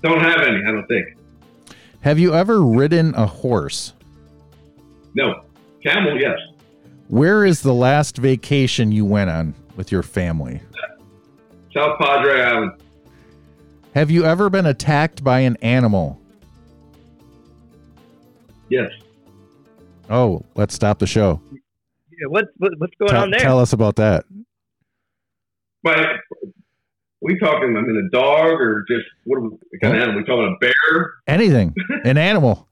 Don't have any, I don't think. Have you ever ridden a horse? No. Camel, yes. Where is the last vacation you went on with your family? South Padre Island. Have you ever been attacked by an animal? Yes. Oh, let's stop the show. Yeah, what's what, what's going Tell, on there? tell us about that. But we talking, I mean, a dog or just what, are we, what kind of animal? We talking a bear? Anything. an animal.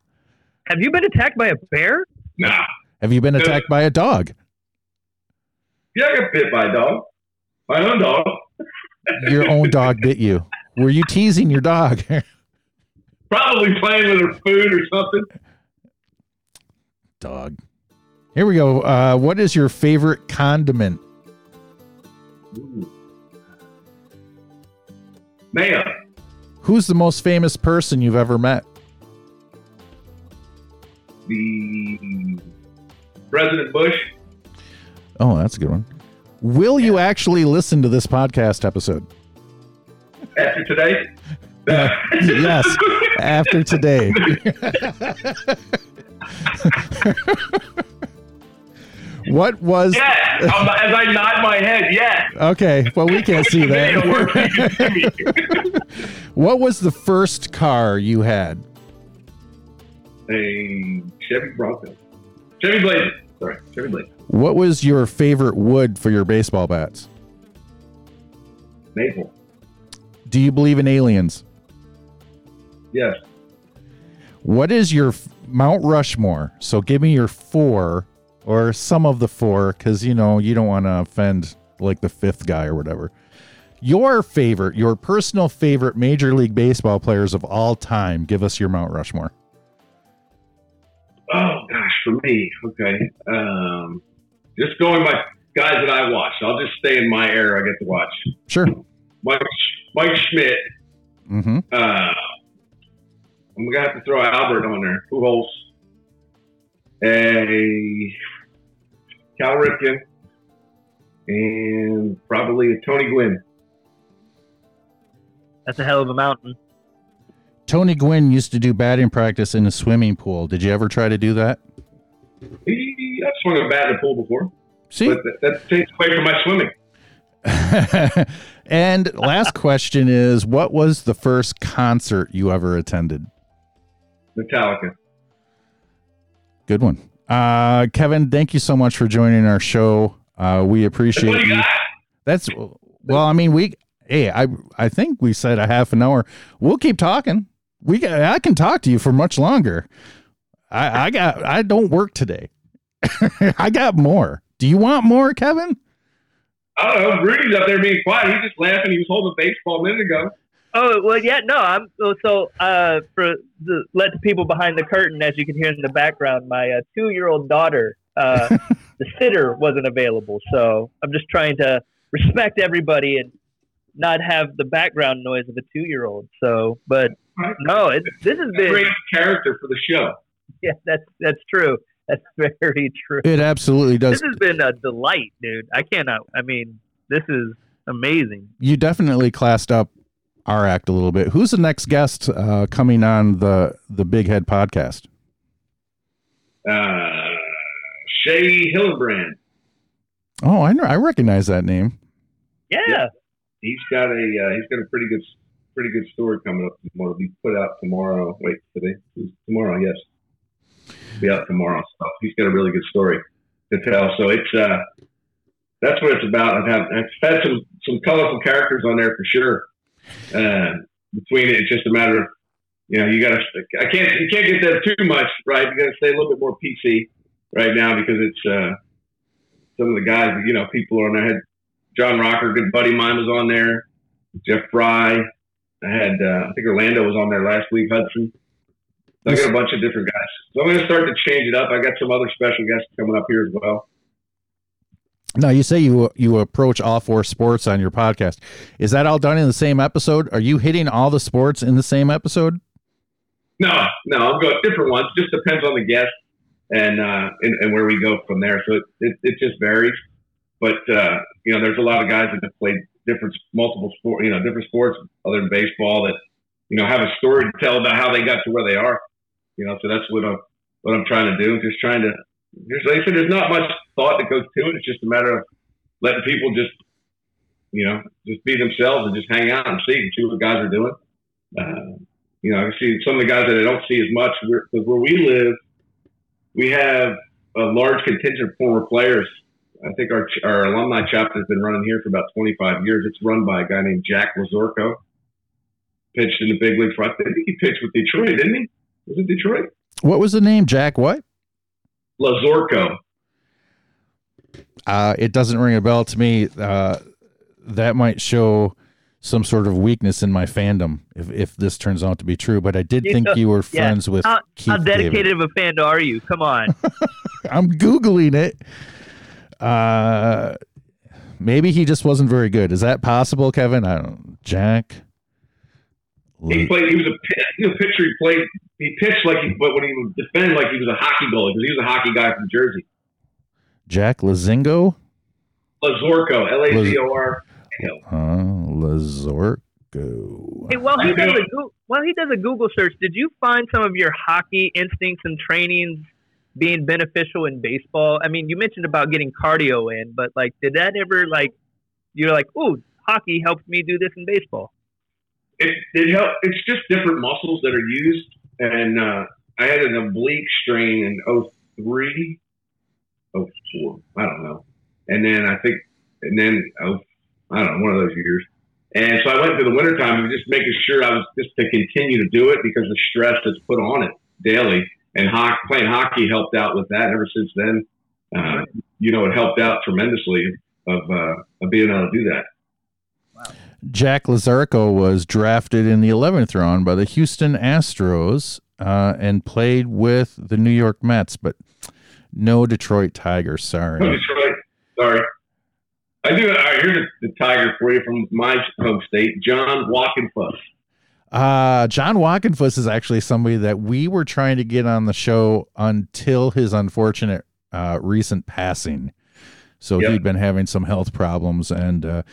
Have you been attacked by a bear? Nah. Have you been attacked by a dog? Yeah, I got bit by a dog. My own dog. Your own dog bit you. Were you teasing your dog? Probably playing with her food or something. dog. Here we go. Uh, what is your favorite condiment? Ooh. Mayo. Who's the most famous person you've ever met? The President Bush. Oh, that's a good one. Will you actually listen to this podcast episode? After today? Uh, yes, after today. what was Yes. Um, as I nod my head, yes. okay? Well, we can't see Video work, you can see me. that. what was the first car you had? A Chevy Bronco. Chevy Blazer. Sorry, Chevy Blazer. What was your favorite wood for your baseball bats? Maple. Do you believe in aliens? Yes. What is your Mount Rushmore? So give me your four or some of the four because you know you don't want to offend like the fifth guy or whatever. Your favorite, your personal favorite Major League Baseball players of all time. Give us your Mount Rushmore. Oh gosh, for me, okay. Um, just going by guys that I watch. I'll just stay in my era. I get to watch Sure. Mike Mike Schmidt. Mm-hmm. Uh, I'm gonna have to throw Albert on there. Who Pujols. A Cal Ripken, and probably a Tony Gwynn. That's a hell of a mountain. Tony Gwynn used to do batting practice in a swimming pool. Did you ever try to do that? He, I've swung a bat in a pool before, See. but that, that takes away from my swimming. and last question is what was the first concert you ever attended? Metallica. Good one. Uh, Kevin, thank you so much for joining our show. Uh, we appreciate you got? That's well, I mean, we hey, I I think we said a half an hour. We'll keep talking. We got I can talk to you for much longer. I I got I don't work today. I got more. Do you want more, Kevin? I don't know. Rudy's up there being quiet. He's just laughing. He was holding a baseball a minute ago. Oh well, yeah, no. I'm so uh, for the let the people behind the curtain, as you can hear in the background, my uh, two-year-old daughter, uh, the sitter wasn't available, so I'm just trying to respect everybody and not have the background noise of a two-year-old. So, but no, it, this has been great character for the show. Yeah, that's that's true. That's very true. It absolutely does. This has been a delight, dude. I cannot. I mean, this is amazing. You definitely classed up our act a little bit. Who's the next guest uh, coming on the the Big Head podcast? Uh, Shea Hillenbrand. Oh, I know. I recognize that name. Yeah. yeah. He's got a uh, he's got a pretty good pretty good story coming up tomorrow. Be put out tomorrow. Wait, today tomorrow? Yes, be out tomorrow. So he's got a really good story to tell. So it's uh, that's what it's about. I've had I've had some some colorful characters on there for sure. Uh, between it, it's just a matter of you know you got to I can't you can't get that too much right. You got to stay a little bit more PC right now because it's uh, some of the guys you know people are on their head. John Rocker, good buddy of mine, was on there. Jeff Frye. I had uh, I think Orlando was on there last week. Hudson. I got a bunch of different guys. So I'm going to start to change it up. I got some other special guests coming up here as well. Now you say you you approach all four sports on your podcast. Is that all done in the same episode? Are you hitting all the sports in the same episode? No, no, I'll go different ones. Just depends on the guest and uh, and, and where we go from there. So it, it, it just varies. But uh, you know, there's a lot of guys that have played different, multiple sport, you know, different sports other than baseball that you know have a story to tell about how they got to where they are. You know, so that's what I'm what I'm trying to do. Just trying to. There's, like I said, there's not much thought that goes to it. It's just a matter of letting people just, you know, just be themselves and just hang out and see and see what the guys are doing. Uh, you know, I see some of the guys that I don't see as much because where we live, we have a large contingent of former players. I think our our alumni chapter has been running here for about 25 years. It's run by a guy named Jack Lazorko. Pitched in the big league front. I think he pitched with Detroit, didn't he? Was it Detroit? What was the name? Jack what? Lazorko. Uh, it doesn't ring a bell to me. Uh, that might show some sort of weakness in my fandom if, if this turns out to be true. But I did you think know, you were friends yeah. with. How, how dedicated David. of a fan are you? Come on. I'm googling it. Uh, maybe he just wasn't very good. Is that possible, Kevin? I don't. Jack. He played. He was a, he was a pitcher. He played. He pitched like he, but when he would defend, like he was a hockey goalie because he was a hockey guy from Jersey. Jack Lazingo? Lazorko, L A Z O R. Uh, Lazorko. Hey, well, he does a Google, well, he does a Google search. Did you find some of your hockey instincts and trainings being beneficial in baseball? I mean, you mentioned about getting cardio in, but like, did that ever like you're like, oh, hockey helped me do this in baseball? It it helped. It's just different muscles that are used, and uh, I had an oblique strain in 03 oh four, I don't know. And then I think, and then oh, I don't know, one of those years. And so I went through the wintertime and just making sure I was just to continue to do it because the stress that's put on it daily. And hockey, playing hockey helped out with that. Ever since then, uh, you know, it helped out tremendously of, uh, of being able to do that. Jack Lazorko was drafted in the 11th round by the Houston Astros uh, and played with the New York Mets, but no Detroit Tigers. Sorry. No Detroit. Sorry. I do. I hear the, the Tiger for you from my home state, John Wockenfuss. Uh, John Wockenfuss is actually somebody that we were trying to get on the show until his unfortunate uh, recent passing. So yep. he'd been having some health problems, and uh,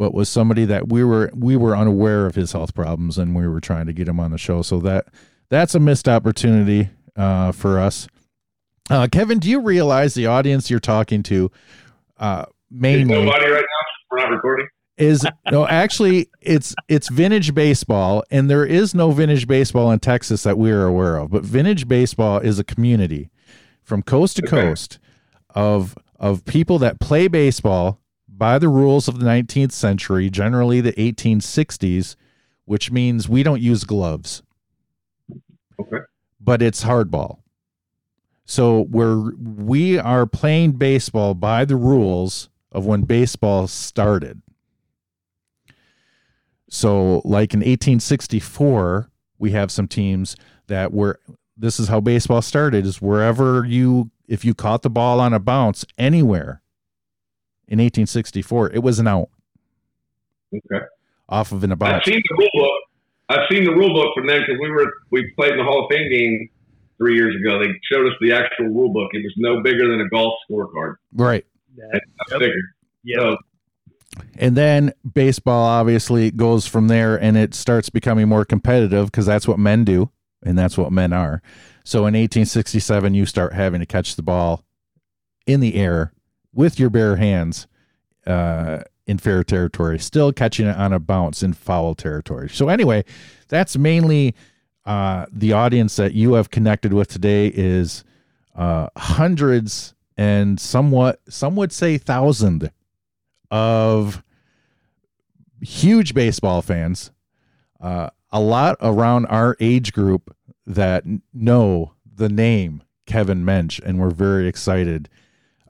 but was somebody that we were we were unaware of his health problems, and we were trying to get him on the show. So that that's a missed opportunity uh, for us. Uh, Kevin, do you realize the audience you're talking to uh, mainly nobody right now? We're not recording. Is no, actually, it's it's vintage baseball, and there is no vintage baseball in Texas that we are aware of. But vintage baseball is a community from coast to okay. coast of of people that play baseball by the rules of the 19th century, generally the 1860s, which means we don't use gloves. Okay. But it's hardball. So we're we are playing baseball by the rules of when baseball started. So, like in 1864, we have some teams that were this is how baseball started is wherever you if you caught the ball on a bounce anywhere in 1864, it was an out. Okay. Off of an about. I've seen the rule book. I've seen the rule book from them because we were we played in the Hall of Fame game three years ago. They showed us the actual rule book. It was no bigger than a golf scorecard. Right. That's yep. bigger. Yeah. So, and then baseball obviously goes from there and it starts becoming more competitive because that's what men do and that's what men are. So in 1867, you start having to catch the ball in the air with your bare hands uh, in fair territory, still catching it on a bounce in foul territory. So anyway, that's mainly uh, the audience that you have connected with today is uh, hundreds and somewhat some would say thousand of huge baseball fans. Uh, a lot around our age group that know the name Kevin Mench, and we're very excited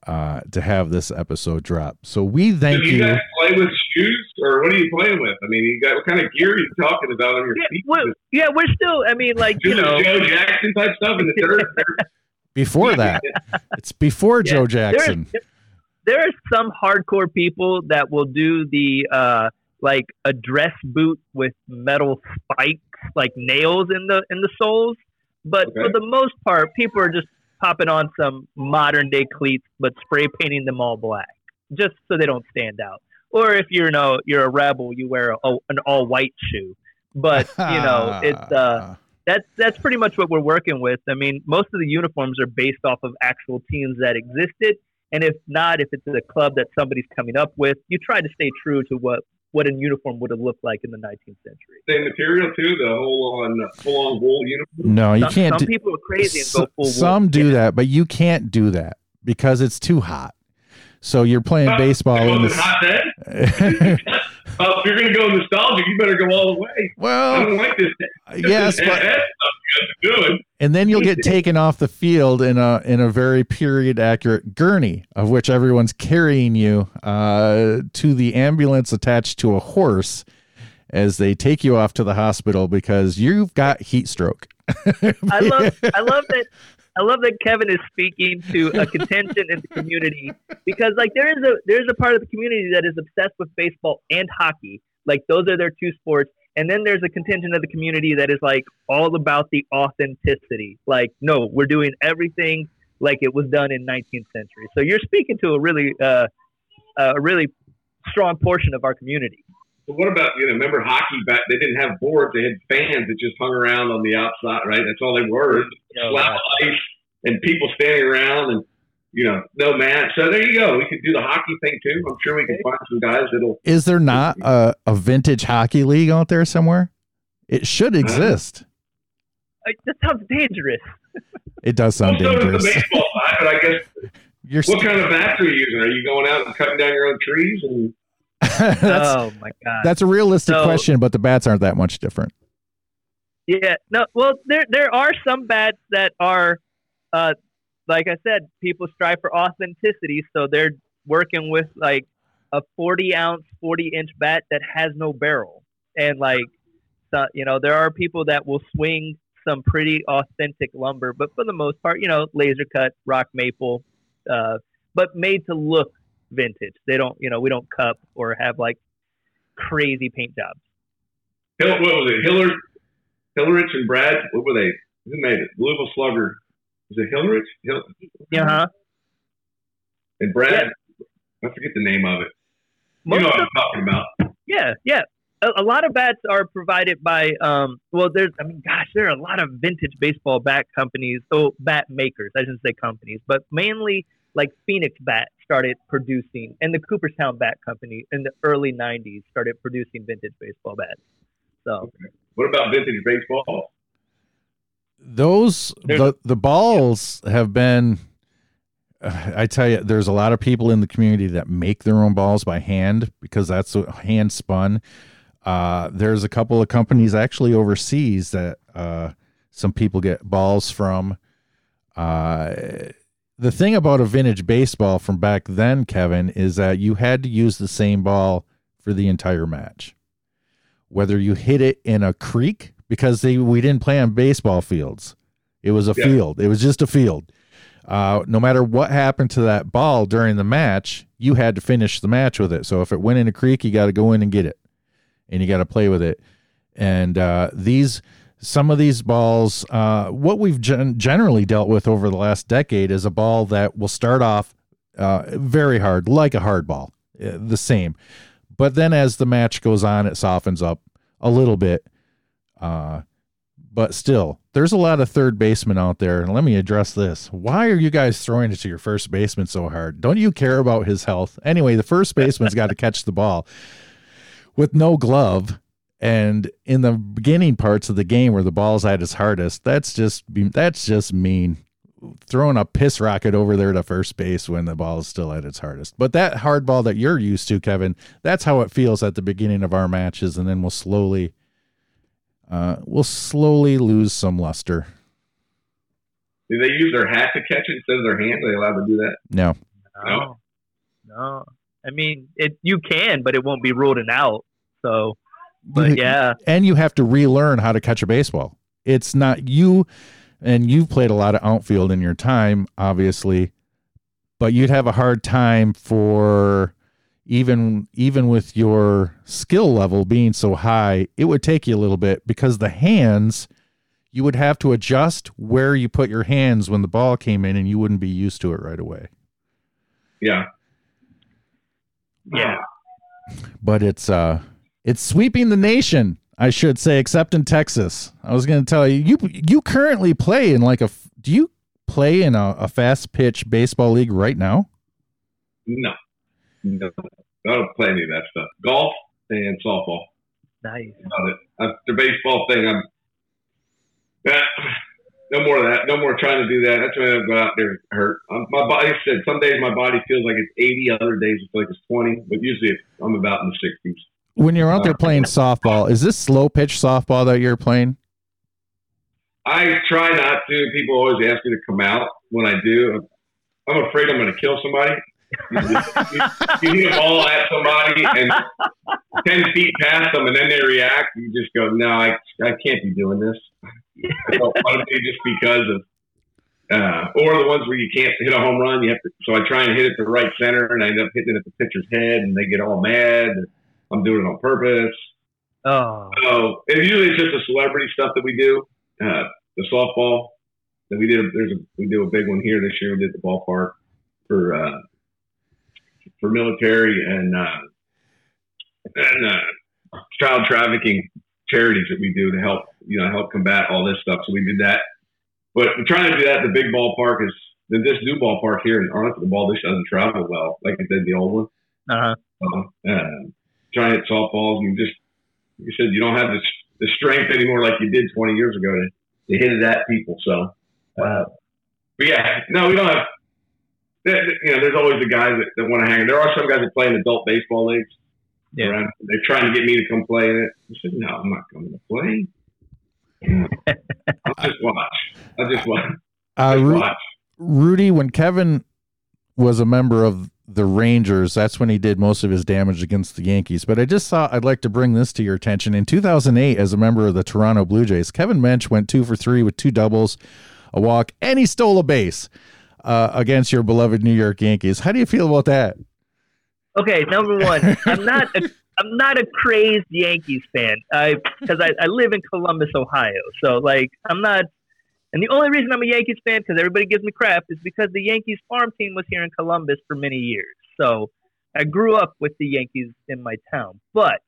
uh, to have this episode drop. So we thank you. You guys play with shoes, or what are you playing with? I mean, you got what kind of gear are you talking about on your yeah, feet? Well, yeah, we're still. I mean, like you know, Joe Jackson type stuff in the dirt. before that, it's before yeah, Joe Jackson. There, there are some hardcore people that will do the uh, like a dress boot with metal spikes, like nails in the in the soles. But okay. for the most part, people are just popping on some modern day cleats, but spray painting them all black, just so they don't stand out. Or if you're you know you're a rebel, you wear a, an all white shoe. But you know it's uh, that's that's pretty much what we're working with. I mean, most of the uniforms are based off of actual teams that existed, and if not, if it's a club that somebody's coming up with, you try to stay true to what what a uniform would have looked like in the 19th century. Same material too, the whole on full on wool uniform. No, you some, can't. Some do, people are crazy and go full wool. Some wool. do yeah. that, but you can't do that because it's too hot. So you're playing uh, baseball in the hot day. uh, if you're going to go nostalgic, you better go all the way. Well, I don't like this. Yes, but, and then you'll get taken off the field in a in a very period accurate gurney, of which everyone's carrying you uh, to the ambulance attached to a horse as they take you off to the hospital because you've got heat stroke. I love I love that I love that Kevin is speaking to a contingent in the community because like there is a there's a part of the community that is obsessed with baseball and hockey. Like those are their two sports. And then there's a contingent of the community that is like all about the authenticity. Like, no, we're doing everything like it was done in 19th century. So you're speaking to a really uh, a really strong portion of our community. But what about you know? Remember hockey back? They didn't have boards; they had fans that just hung around on the outside. Right? That's all they were. Oh, Slap ice and people standing around and you know no match. So there you go. We could do the hockey thing too. I'm sure we can find some guys that'll. Is there not a, a vintage hockey league out there somewhere? It should exist. Uh, that sounds dangerous. It does sound well, dangerous. So the baseball side, but I guess. You're what kind of bats are you using? Are you going out and cutting down your own trees and oh my god, that's a realistic so, question, but the bats aren't that much different. Yeah, no. Well, there there are some bats that are, uh, like I said, people strive for authenticity, so they're working with like a forty ounce, forty inch bat that has no barrel, and like, so, you know, there are people that will swing some pretty authentic lumber, but for the most part, you know, laser cut, rock maple, uh, but made to look vintage. They don't, you know, we don't cup or have like crazy paint jobs. Hill, what was it? Hillard, Hillerich and Brad. What were they? Who made it? Louisville Slugger. Was it Hillerich? Hill, yeah. Uh-huh. And Brad. Yeah. I forget the name of it. Most you know what I'm talking about. Yeah, yeah. A, a, lot of bats are provided by. Um, well, there's. I mean, gosh, there are a lot of vintage baseball bat companies. Oh, bat makers. I shouldn't say companies, but mainly like Phoenix Bat started producing, and the Cooperstown Bat Company in the early '90s started producing vintage baseball bats. So, okay. what about vintage baseball? Those the the balls have been. I tell you, there's a lot of people in the community that make their own balls by hand because that's hand spun. Uh, there's a couple of companies actually overseas that uh, some people get balls from. Uh, the thing about a vintage baseball from back then, Kevin, is that you had to use the same ball for the entire match. Whether you hit it in a creek, because they, we didn't play on baseball fields, it was a Yeah. field. It was just a field. Uh, no matter what happened to that ball during the match, you had to finish the match with it. So if it went in a creek, you got to go in and get it, and you got to play with it. And uh, these, some of these balls, uh, what we've gen- generally dealt with over the last decade is a ball that will start off uh, very hard, like a hard ball, uh, the same. But then as the match goes on, it softens up a little bit. Uh, but still, there's a lot of third basemen out there. And let me address this. Why are you guys throwing it to your first baseman so hard? Don't you care about his health? Anyway, the first baseman's got to catch the ball with no glove. And in the beginning parts of the game where the ball's at its hardest, that's just that's just mean. Throwing a piss rocket over there to first base when the ball is still at its hardest. But that hard ball that you're used to, Kevin, that's how it feels at the beginning of our matches, and then we'll slowly uh, we'll slowly lose some luster. Do they use their hat to catch it instead of their hand? Are they allowed to do that? No, No, no. I mean, it you can, but it won't be ruled an out. So, but yeah, and you have to relearn how to catch a baseball. It's not you, and you've played a lot of outfield in your time, obviously, but you'd have a hard time for even even with your skill level being so high. It would take you a little bit because the hands. You would have to adjust where you put your hands when the ball came in, and you wouldn't be used to it right away. Yeah. Yeah. but it's uh it's sweeping the nation i should say except in texas i was going to tell you you you currently play in like a do you play in a, a fast pitch baseball league right now No. No. I don't play any of that stuff. Golf and softball. nice. About it. Uh, the baseball thing, I'm. Uh, no more of that. No more trying to do that. That's why I go out there and hurt. Um, my body like I said some days my body feels like it's 80, other days it feels like it's 20, but usually I'm about in the 60s. When you're out there playing softball is this slow pitch softball that you're playing I try not to. People always ask me to come out when I do. I'm afraid I'm going to kill somebody. You, hit a ball at somebody and 10 feet past them and then they react. You just go, no, I, I can't be doing this. I don't want to be just because of, uh, or the ones where you can't hit a home run. You have to, so I try and hit it to right center and I end up hitting it at the pitcher's head and they get all mad. I'm doing it on purpose. Oh, So and usually it's just the celebrity stuff that we do. Uh, the softball that we did. There's a we do a big one here this year. We did the ballpark for uh, for military and uh, and uh, child trafficking charities that we do to help you know help combat all this stuff. So we did that. But we're trying to do that. The big ballpark is then this new ballpark here in Arlington. The ball dish doesn't travel well like it did the old one uh-huh. uh, um, trying to hit softballs and you just like you said you don't have the, the strength anymore like you did 20 years ago to, to hit it at people so uh, but yeah no we don't have there- there- you know there's always the guys that, that want to hang there are some guys that play in adult baseball leagues Yeah. around. they're trying to get me to come play in it I said no I'm not coming to play I'll just watch I'll just watch, uh, just Ru- watch. rudy when kevin was a member of the rangers that's when he did most of his damage against the yankees but i just thought i'd like to bring this to your attention in 2008 as a member of the toronto blue jays kevin mench went two for three with two doubles a walk and he stole a base uh, against your beloved new york yankees how do you feel about that Okay, number one, I'm not a, I'm not a crazed Yankees fan. I because I, I live in Columbus, Ohio. So like I'm not. And the only reason I'm a Yankees fan because everybody gives me crap is because the Yankees farm team was here in Columbus for many years. So I grew up with the Yankees in my town. But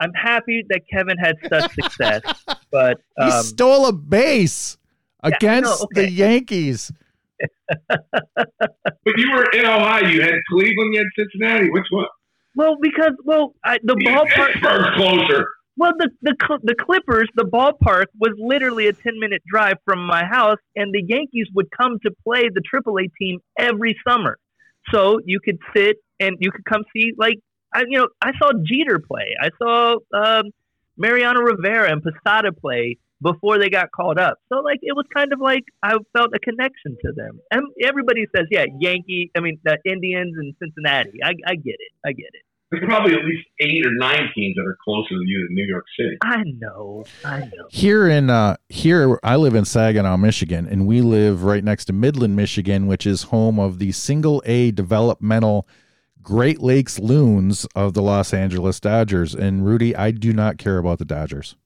I'm happy that Kevin had such success. But he um, stole a base I know, against okay. the yankees but you were in Ohio you had Cleveland you had Cincinnati which one well, because well, I, the ballpark. Pittsburgh's closer Well, the the the Clippers, the ballpark was literally a ten minute drive from my house, and the Yankees would come to play the AAA team every summer. So you could sit and you could come see like I you know I saw Jeter play, I saw um, Mariano Rivera and Posada play before they got called up. So like it was kind of like I felt a connection to them. And everybody says, yeah, Yankee. I mean, the Indians and Cincinnati. I, I get it. I get it. There's probably at least eight or nine teams that are closer to you than New York City. I know. I know. Here in uh here I live in Saginaw, Michigan, and we live right next to Midland, Michigan, which is home of the single A developmental Great Lakes Loons of the Los Angeles Dodgers. And Rudy, I do not care about the Dodgers.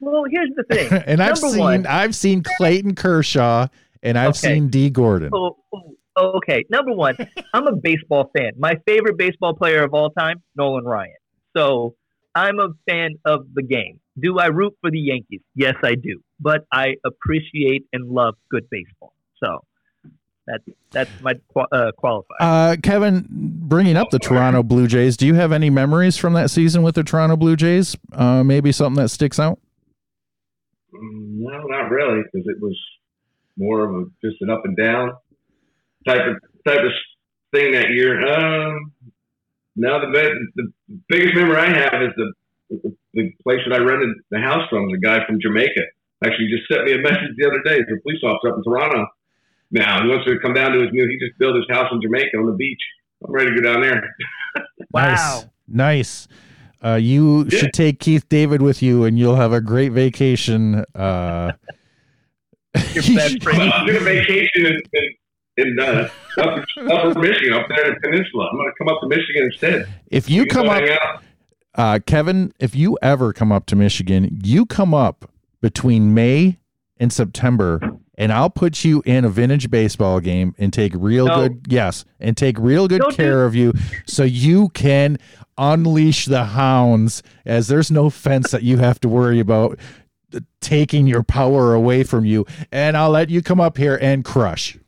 Well, here's the thing. and I've seen one- I've seen Clayton Kershaw and I've Okay. seen Dee Gordon. Oh, oh, okay. Number one, I'm a baseball fan. My favorite baseball player of all time, Nolan Ryan. So I'm a fan of the game. Do I root for the Yankees? Yes, I do. But I appreciate and love good baseball. So that's that's my qua- uh, qualifier. Uh, Kevin, bringing up the Toronto Blue Jays, do you have any memories from that season with the Toronto Blue Jays? Uh, maybe something that sticks out? Mm, No, not really, because it was more of a just an up and down type of type of thing that year. Um, now the be- the biggest memory I have is the the place that I rented the house from. The guy from Jamaica actually just sent me a message the other day. He's a police officer up in Toronto. Now he wants to come down to his new. He just built his house in Jamaica on the beach. I'm ready to go down there. Nice. Nice. Uh, you Yeah. should take Keith David with you, and you'll have a great vacation. Uh, Your best should- friend. I'm doing a vacation in, in, in uh, upper, upper Michigan, up there in the peninsula. I'm going to come up to Michigan instead. if you can come up, uh, Kevin, if you ever come up to Michigan, you come up between May and September, and I'll put you in a vintage baseball game and take real No. good yes, and take real good Don't do- care of you, so you can unleash the hounds. As there's no fence that you have to worry about taking your power away from you, and I'll let you come up here and crush.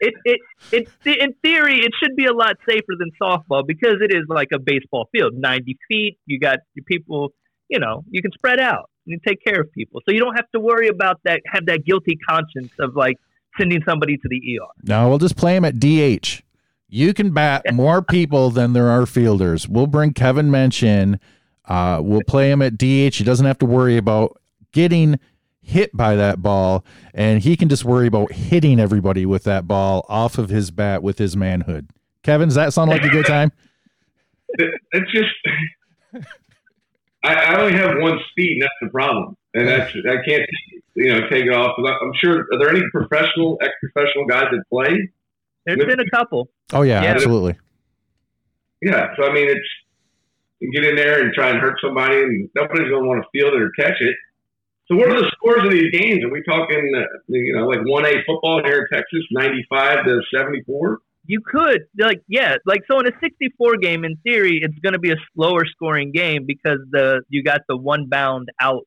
It, it, it, in theory, it should be a lot safer than softball because it is like a baseball field, 90 feet. You got your people, you know, you can spread out and you take care of people. So you don't have to worry about that, have that guilty conscience of like sending somebody to the ER. No, we'll just play him at DH. You can bat more people than there are fielders. We'll bring Kevin Mench in. Uh, we'll play him at DH. He doesn't have to worry about getting hit by that ball, and he can just worry about hitting everybody with that ball off of his bat with his manhood. Kevin, does that sound like a good time? It's just, I, I only have one speed, and that's the problem. And that's, I can't, you know, take it off. I'm sure, are there any professional, ex professional guys that play? There's been a couple. Oh yeah, Yeah. absolutely. Yeah. So, I mean, it's, you get in there and try and hurt somebody, and nobody's going to want to field it or catch it. So, what are the scores of these games? Are we talking, uh, you know, like 1A football here in Texas, 95 to 74? You could like yeah, like so in a 64 game in theory it's going to be a slower scoring game because the you got the one bound out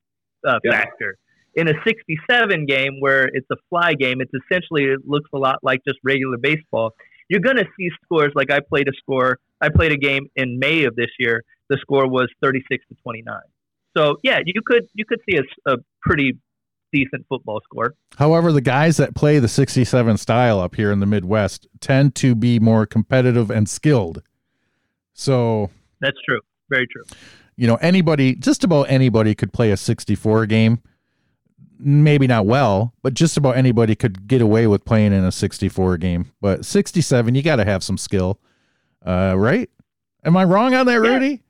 uh, Yeah. factor. In a 67 game where it's a fly game, it's essentially it looks a lot like just regular baseball. You're going to see scores like I played a score. I played a game in May of this year. The score was 36 to 29. So yeah, you could you could see a, a pretty decent football score. However, the guys that play the 67 style up here in the Midwest tend to be more competitive and skilled. So That's true. Very true. you know anybody just about anybody could play a 64 game maybe not well but just about anybody could get away with playing in a 64 game but 67 you got to have some skill uh right am i wrong on that Yeah. rudy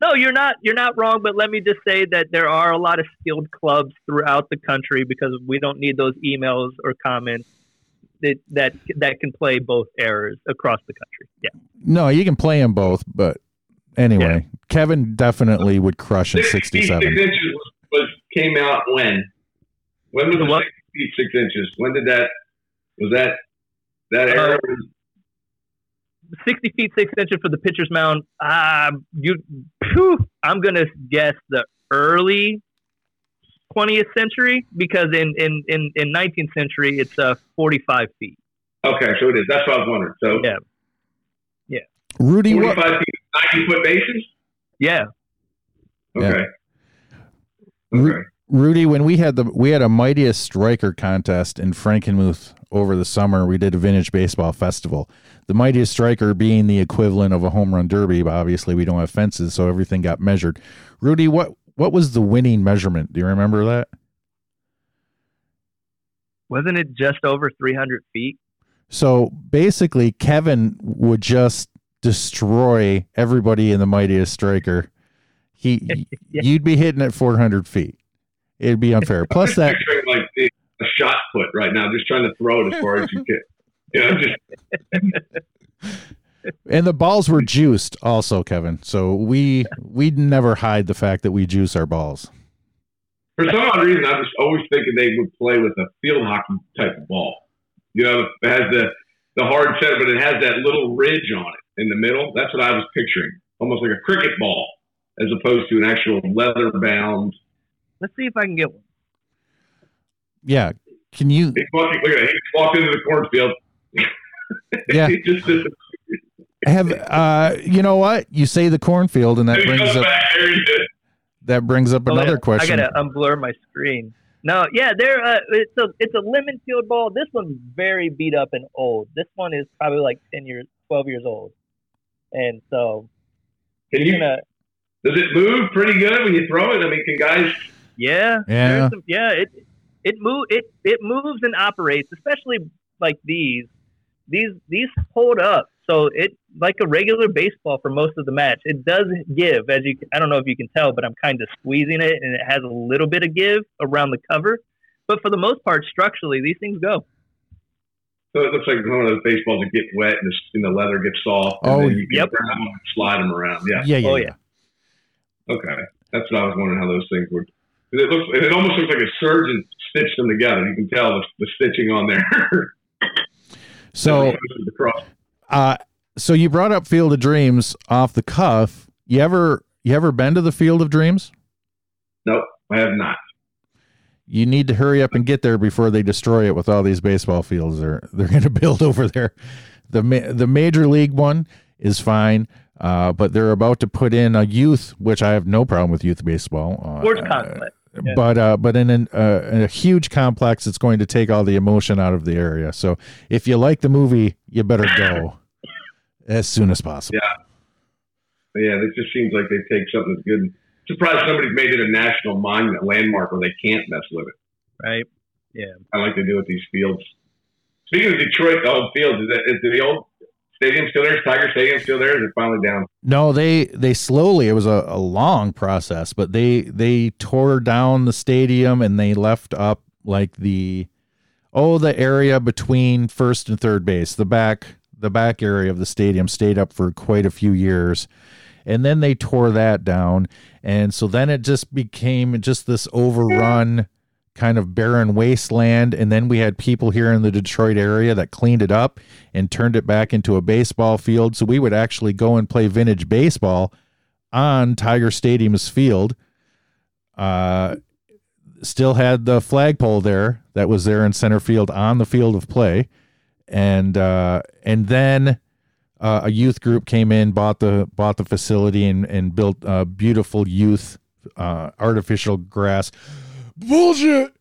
No, you're not. You're not wrong. But let me just say that there are a lot of skilled clubs throughout the country because we don't need those emails or comments that that that can play both errors across the country. Yeah. no you can play them both but anyway kevin definitely would crush in 67 inches was, was came out when? When was The the what? 60 six inches? When did that? Was that that Uh, era? 60 feet six inches for the pitcher's mound. Uh, you, phew, I'm gonna guess the early 20th century because in in in, in 19th century it's uh 45 feet. okay, so it is. That's what I was wondering. So Yeah. Yeah. Rudy what 45 feet, 90 foot bases. Yeah. Yeah. Okay. Ru- Okay. Rudy, when we had the we had a mightiest striker contest in Frankenmuth over the summer, we did a vintage baseball festival. The mightiest striker being the equivalent of a home run derby, but obviously we don't have fences, so everything got measured. Rudy, what what was the winning measurement? Do you remember that? Wasn't it just over 300 feet? So basically, Kevin would just destroy everybody in the mightiest striker. He, Yeah. you'd be hitting at 400 feet. It'd be unfair. Plus I'm that, like a shot put right now, just trying to throw it as far as you can. You know, just and the balls were juiced also, Kevin. So we we'd never hide the fact that we juice our balls. for some odd reason, I was always thinking they would play with a field hockey type of ball. You know, it has the the hard center, but it has that little ridge on it in the middle. That's what I was picturing, almost like a cricket ball, as opposed to an actual leather bound. Let's see if I can get one. Yeah. Can you? He walked, look at it. He walked into the cornfield. Yeah. he just Have uh, you know what you say the cornfield, and that he brings up back there. He did. that brings up Oh, another yeah. question. I gotta unblur my screen. No, yeah, they're uh, it's a it's a lemon peel ball. This one's very beat up and old. This one is probably like ten years, twelve years old, and so Can you're you? gonna Does it move pretty good when you throw it? I mean, can guys? Yeah Yeah. some- yeah it it move it it moves and operates, especially like these these these hold up. So it like a regular baseball for most of the match. It does give, as you I don't know if you can tell, but I'm kind of squeezing it, and it has a little bit of give around the cover. But for the most part, structurally, these things go. So it looks like one of those baseballs that get wet and the, and the leather gets soft. And Oh, then you can yep. them and slide them around. Yeah. yeah, yeah, Oh, yeah. yeah. Okay. That's what I was wondering how those things would. It looks. It almost looks like a surgeon stitched them together. You can tell the, the stitching on there. So The cross. Uh, so you brought up Field of Dreams off the cuff. You ever you ever been to the Field of Dreams? Nope, I have not. You need to hurry up and get there before they destroy it with all these baseball fields they're they're going to build over there. The ma- the major league one is fine, uh, but they're about to put in a youth, which I have no problem with youth baseball. Uh, Sports complex. Yeah. But uh, but in an, uh, in a huge complex, it's going to take all the emotion out of the area. So if you like the movie, you better go as soon as possible. But yeah, it just seems like they take something that's good. Surprised somebody's made it a national monument landmark where they can't mess with it. right? Yeah. I like to do with these fields. Speaking of Detroit, the old fields is, that, is the old stadium still there? Is Tiger Stadium still there? Is it finally down? No, they they slowly. It was a, a long process, but they they tore down the stadium and they left up like the oh the area between first and third base, the back the back area of the stadium stayed up for quite a few years, and then they tore that down, and so then it just became just this overrun kind of barren wasteland and then we had people here in the Detroit area that cleaned it up and turned it back into a baseball field. So we would actually go and play vintage baseball on Tiger Stadium's field. Uh still had the flagpole there that was there in center field on the field of play. And uh and then uh, a youth group came in bought the bought the facility and and built beautiful youth uh artificial grass bullshit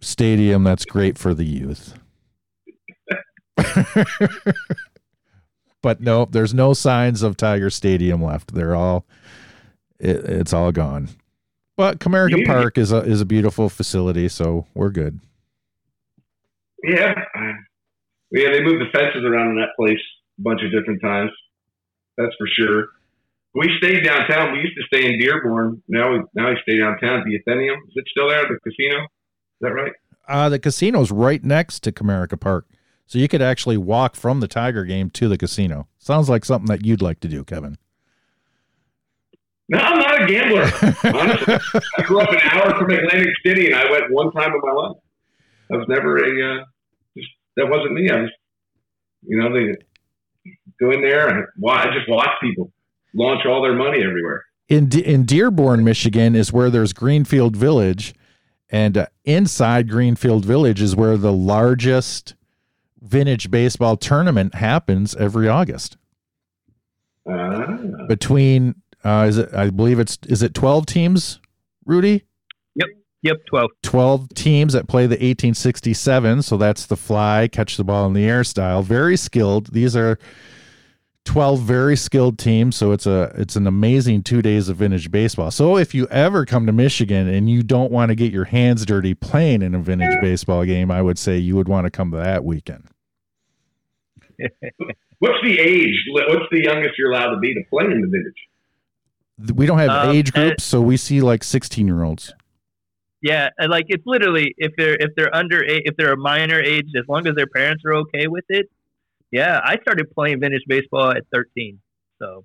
stadium that's great for the youth. but no, there's no signs of Tiger Stadium left. They're all it, it's all gone. But Comerica You- Park is a is a beautiful facility, so we're good. Yeah. Yeah, they moved the fences around in that place a bunch of different times. That's for sure. We stayed downtown. We used to stay in Dearborn. Now we now we stay downtown. At the Atheneum. Is it still there? The casino? Is that right? Uh the casino's right next to Comerica Park. So you could actually walk from the Tiger game to the casino. Sounds like something that you'd like to do, Kevin. No, I'm not a gambler. Honestly, I grew up an hour from Atlantic City, and I went one time in my life. I was never a. Uh, just that wasn't me. I was, you know, they go in there and I just watch people launch all their money everywhere. in De- in Dearborn, Michigan, is where there's Greenfield Village, and uh, inside Greenfield Village is where the largest vintage baseball tournament happens every August. Ah. Between uh, is it? I believe it's is it twelve teams, Rudy? Yep, yep, twelve. 12 teams that play the 1867 so that's the fly catch the ball in the air style very skilled these are 12 very skilled teams so it's a it's an amazing two days of vintage baseball. So if you ever come to michigan and you don't want to get your hands dirty playing in a vintage baseball game i would say you would want to come to that weekend. What's the age what's the youngest you're allowed to be to play in the vintage? We don't have um, age groups so we see like 16 year olds yeah like it's literally if they're if they're under if they're a minor age as long as their parents are okay with it yeah, I started playing vintage baseball at 13. So.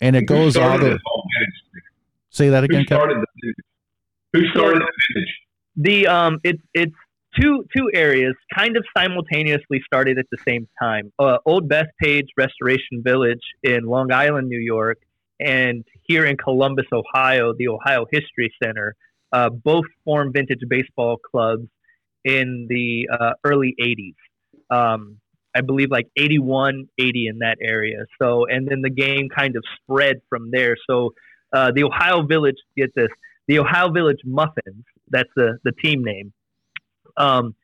And it goes all the. Say that again. Who started the vintage? Who started the vintage? The um, it's it's two two areas kind of simultaneously started at the same time. Uh, Old Bethpage Restoration Village in Long Island, New York, and here in Columbus, Ohio, the Ohio History Center, uh, both formed vintage baseball clubs in the uh, early '80s um, I believe like 81, 80 in that area. So, and then the game kind of spread from there. So, uh, the Ohio Village, get this, the Ohio Village Muffins, that's the, the team name, um,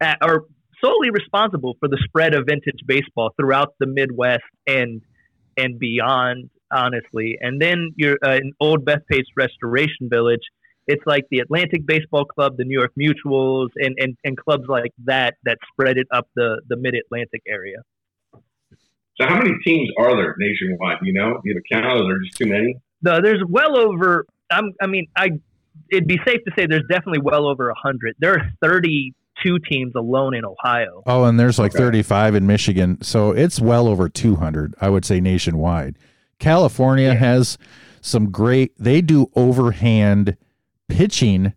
are solely responsible for the spread of vintage baseball throughout the Midwest and and beyond, honestly. And then you're uh, in Old Bethpage Restoration Village it's like the Atlantic Baseball Club, the New York Mutuals, and, and, and clubs like that that spread it up the, the mid Atlantic area. So, how many teams are there nationwide? You know, you have a count, or there's too many? No, there's well over. I'm, I mean, I it'd be safe to say there's definitely well over a hundred. There are 32 teams alone in Ohio. Oh, and there's like okay. 35 in Michigan, so it's well over 200. I would say nationwide. California yeah. has some great. They do overhand pitching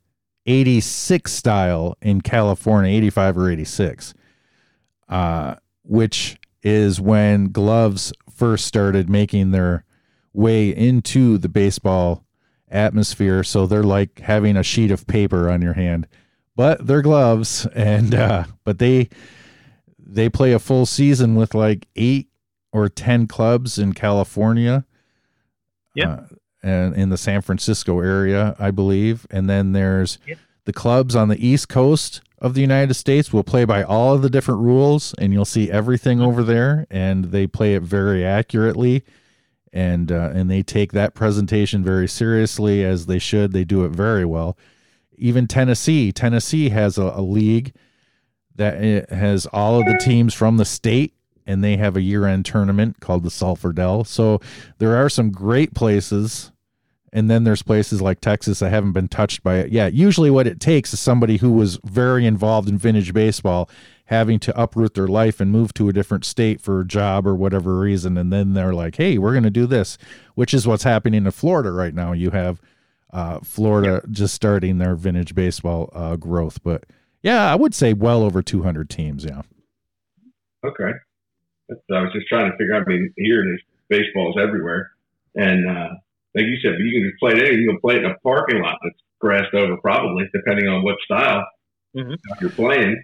86 style in California, 85 or 86, uh, which is when gloves first started making their way into the baseball atmosphere. So they're like having a sheet of paper on your hand, but they're gloves. And, uh, but they, they play a full season with like eight or 10 clubs in California. Yeah. Uh, and in the San Francisco area, I believe. And then there's yep. the clubs on the East Coast of the United States will play by all of the different rules, and you'll see everything over there, and they play it very accurately. And uh, and they take that presentation very seriously as they should. They do it very well. Even Tennessee, Tennessee has a, a league that eh, has all of the teams from the state and they have a year-end tournament called the Sulphur Dell. So there are some great places and then there's places like Texas that haven't been touched by it yet. Usually what it takes is somebody who was very involved in vintage baseball having to uproot their life and move to a different state for a job or whatever reason and then they're like, "Hey, we're going to do this," which is what's happening in Florida right now. You have uh, Florida just starting their vintage baseball uh, growth, but yeah, I would say well over 200 teams, yeah. Okay. I was just trying to figure out. I mean, here there's baseballs everywhere, and uh, like you said, you can just play it. You can play it in a parking lot that's grassed over, probably depending on what style mm-hmm. you're playing.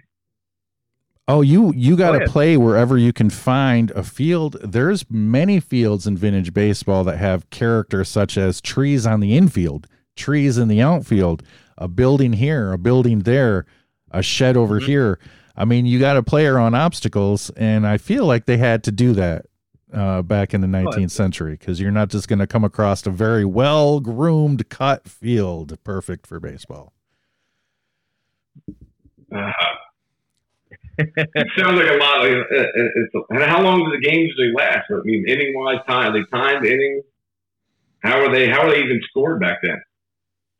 Oh, you you got to play wherever you can find a field. There's many fields in vintage baseball that have character such as trees on the infield, trees in the outfield, a building here, a building there, a shed over mm-hmm. here. I mean, you got a player on obstacles, and I feel like they had to do that uh, back in the 19th century because you're not just going to come across a very well groomed cut field perfect for baseball. Uh, it sounds like a lot. Of, uh, uh how long do the games usually last? I mean, inning wise, time they timed inning. How are they? How are they even scored back then?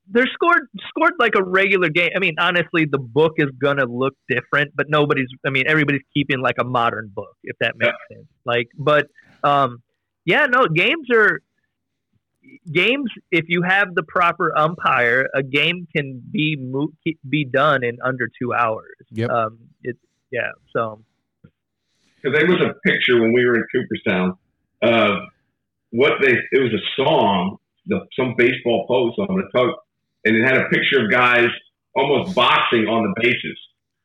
they're scored scored like a regular game. I mean, honestly, the book is gonna look different, but nobody's. I mean, everybody's keeping like a modern book, if that makes yeah. sense. Like, but um, yeah, no, games are games. If you have the proper umpire, a game can be mo- be done in under two hours. Yep. Um, it, yeah. So. Because there was a picture when we were in Cooperstown of what they. It was a song the, some baseball post on the talk and it had a picture of guys almost boxing on the bases.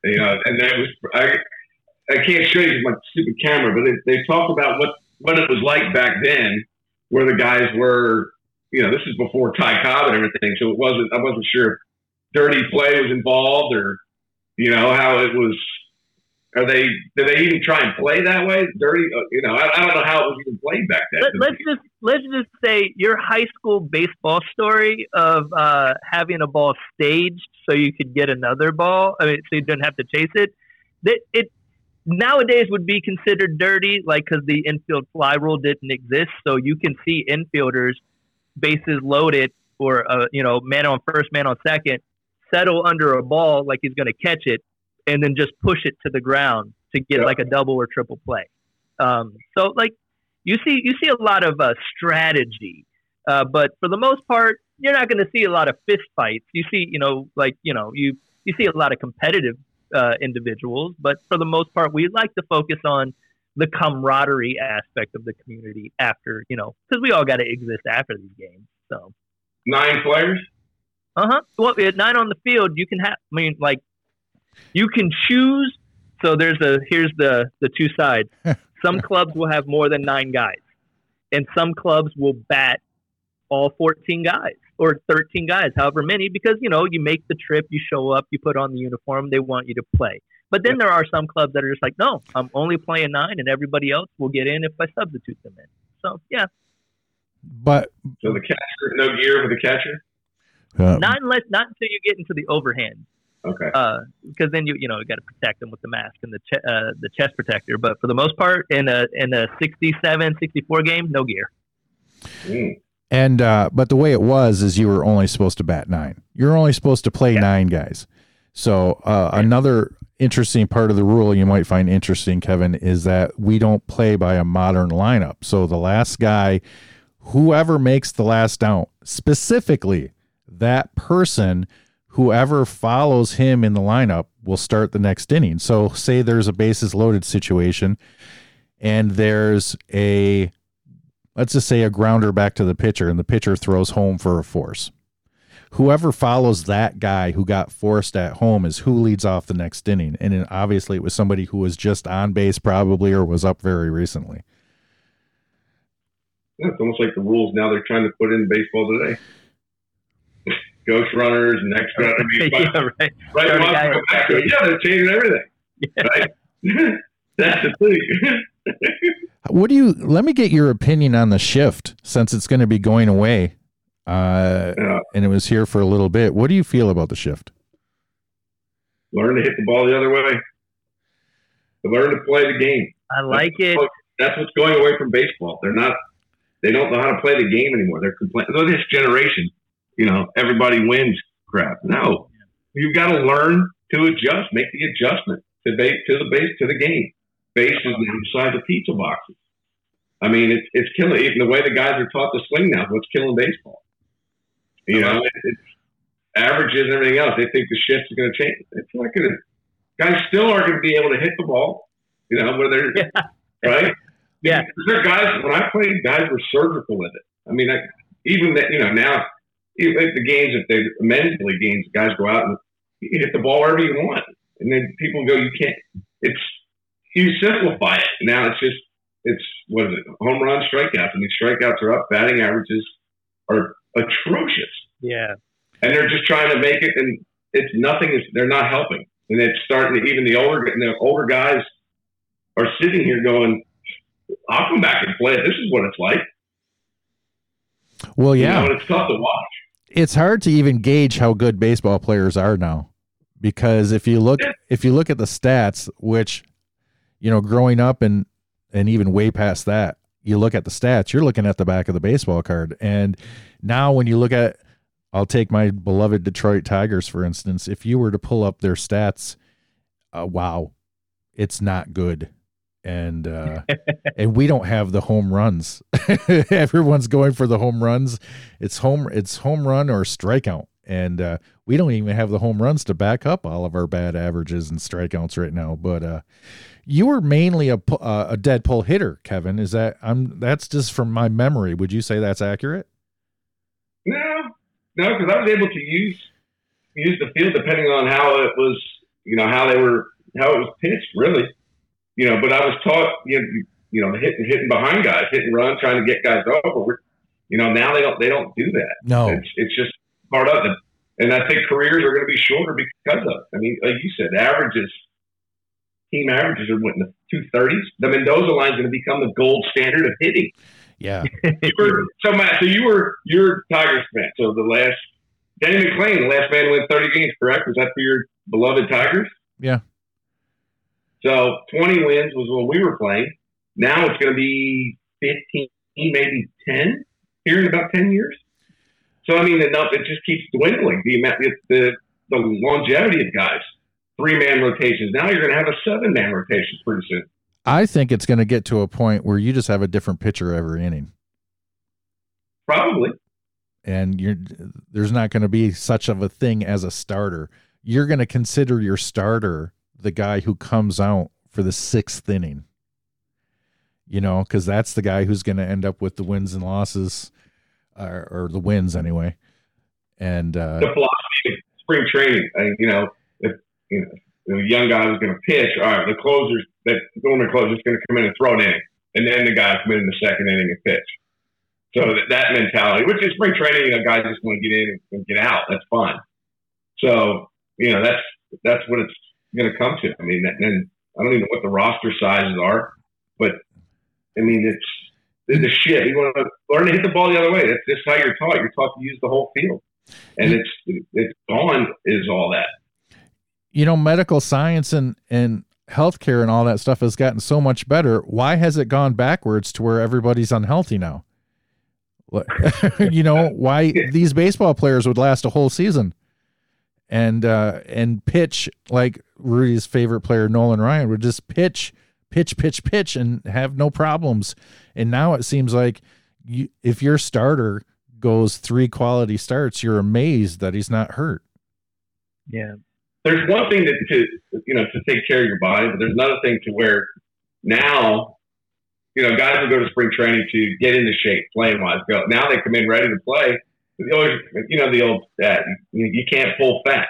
You know, and that was I. I can't show you my stupid camera, but they, they talked about what what it was like back then, where the guys were. You know, this is before Ty Cobb and everything, so it wasn't. I wasn't sure if dirty play was involved or, you know, how it was. Are they? Do they even try and play that way? Dirty, uh, you know. I, I don't know how it was even played back then. Let, us just let's just say your high school baseball story of uh, having a ball staged so you could get another ball. I mean, so you don't have to chase it. That it nowadays would be considered dirty, like because the infield fly rule didn't exist. So you can see infielders bases loaded or uh, you know man on first, man on second, settle under a ball like he's going to catch it, and then just push it to the ground to get like a double or triple play. Um, so like you see you see a lot of uh, strategy, uh, but for the most part, you're not going to see a lot of fist fights. You see, you know, like you know, you you see a lot of competitive uh, individuals, but for the most part, we like to focus on the camaraderie aspect of the community after you know because we all got to exist after these games. So nine players. Uh huh. Well, at nine on the field, you can have. I mean, like you can choose. So there's a here's the the two sides. Some clubs will have more than nine guys, and some clubs will bat all 14 guys or 13 guys, however many, because you know you make the trip, you show up, you put on the uniform, they want you to play. But then there are some clubs that are just like, no, I'm only playing nine, and everybody else will get in if I substitute them in. So yeah. But so the catcher, no gear for the catcher. Uh, not unless not until you get into the overhand. Okay. Uh, because then you you know you got to protect them with the mask and the ch- uh, the chest protector. But for the most part, in a in a 67, 64 game, no gear. Mm. And uh, but the way it was is you were only supposed to bat nine. You're only supposed to play yeah. nine guys. So uh, yeah. another interesting part of the rule you might find interesting, Kevin, is that we don't play by a modern lineup. So the last guy, whoever makes the last out, specifically that person, whoever follows him in the lineup, will start the next inning. So say there's a bases loaded situation, and there's a let's just say a grounder back to the pitcher and the pitcher throws home for a force. Whoever follows that guy who got forced at home is who leads off the next inning. And obviously, it was somebody who was just on base, probably, or was up very recently. Yeah, it's almost like the rules now they're trying to put in baseball today. Ghost runners, next runner. yeah, right. Right. Yeah, they're changing everything. Yeah. Right. That's the thing. What do you? Let me get your opinion on the shift since it's going to be going away, uh, yeah. and it was here for a little bit. What do you feel about the shift? Learn to hit the ball the other way. Learn to play the game. I like that's it. that's what's going away from baseball. They're not. They don't know how to play the game anymore. They're complaining. This generation, you know, everybody wins. Crap. No, you've got to learn to adjust. Make the adjustment to base to the base to the game bases inside the pizza boxes. I mean, it's it's killing. Even the way the guys are taught to swing now, what's killing baseball? You know, uh-huh. it's averages and everything else. They think the shift is going to change. It's not going to. Guys still aren't going to be able to hit the ball. You know, where they're yeah. right. Yeah, there guys. When I played, guys were surgical with it. I mean, I, even that. You know, now even the games, if they mentally games, guys go out and you hit the ball wherever you want, and then people go, you can't. It's you simplify it. Now it's just it's what is it? Home run strikeouts. I mean, strikeouts are up. Batting averages are atrocious. Yeah, and they're just trying to make it, and it's nothing. Is they're not helping, and it's starting. To, even the older the older guys are sitting here going, "I'll come back and play it. This is what it's like." Well, yeah, you know, it's tough to watch. It's hard to even gauge how good baseball players are now because if you look if you look at the stats, which you know, growing up and and even way past that, you look at the stats, you're looking at the back of the baseball card. And now when you look at I'll take my beloved Detroit Tigers for instance, if you were to pull up their stats, uh, wow, it's not good. And uh and we don't have the home runs. Everyone's going for the home runs. It's home it's home run or strikeout. And uh we don't even have the home runs to back up all of our bad averages and strikeouts right now. But uh you were mainly a uh, a dead pull hitter, Kevin. Is that I'm that's just from my memory. Would you say that's accurate? No, no, because I was able to use use the field depending on how it was, you know, how they were how it was pitched, really. You know, but I was taught, you know, you know, hitting hitting behind guys, hitting run, trying to get guys over. You know, now they don't they don't do that. No, it's, it's just part of it. And I think careers are going to be shorter because of. It. I mean, like you said, averages team averages are what in the two thirties. The Mendoza line is going to become the gold standard of hitting. Yeah. Were, so Matt, so you were you're Tigers fan. So the last Danny McLain, the last man to win thirty games, correct? Was that for your beloved Tigers? Yeah. So twenty wins was when we were playing. Now it's going to be fifteen, maybe ten here in about ten years. So I mean, enough. It just keeps dwindling. The amount, the the, the longevity of guys. Three man rotations. Now you're going to have a seven man rotation pretty soon. I think it's going to get to a point where you just have a different pitcher every inning. Probably. And you're there's not going to be such of a thing as a starter. You're going to consider your starter the guy who comes out for the sixth inning. You know, because that's the guy who's going to end up with the wins and losses, or, or the wins anyway. And uh, the philosophy of spring training. I, you know, if you know the young guy was going to pitch, all right, the closers that normal closer's going to come in and throw an inning, and then the guy come in, in the second inning and pitch. So that, that mentality, which is spring training, you know, guys just want to get in and get out. That's fine. So you know, that's that's what it's going to come to. I mean, and I don't even know what the roster sizes are, but I mean, it's the shit. You want to learn to hit the ball the other way. That's just how you're taught. You're taught to use the whole field, and it's it's gone is all that. You know, medical science and and healthcare and all that stuff has gotten so much better. Why has it gone backwards to where everybody's unhealthy now? you know why these baseball players would last a whole season and uh and pitch like Rudy's favorite player Nolan Ryan would just pitch pitch pitch pitch and have no problems and now it seems like you, if your starter goes three quality starts you're amazed that he's not hurt yeah there's one thing that to you know to take care of your body but there's another thing to where now you know, guys will go to spring training to get into shape, playing wise. Go now they come in ready to play. Always, you know, the old that you, you can't pull fat,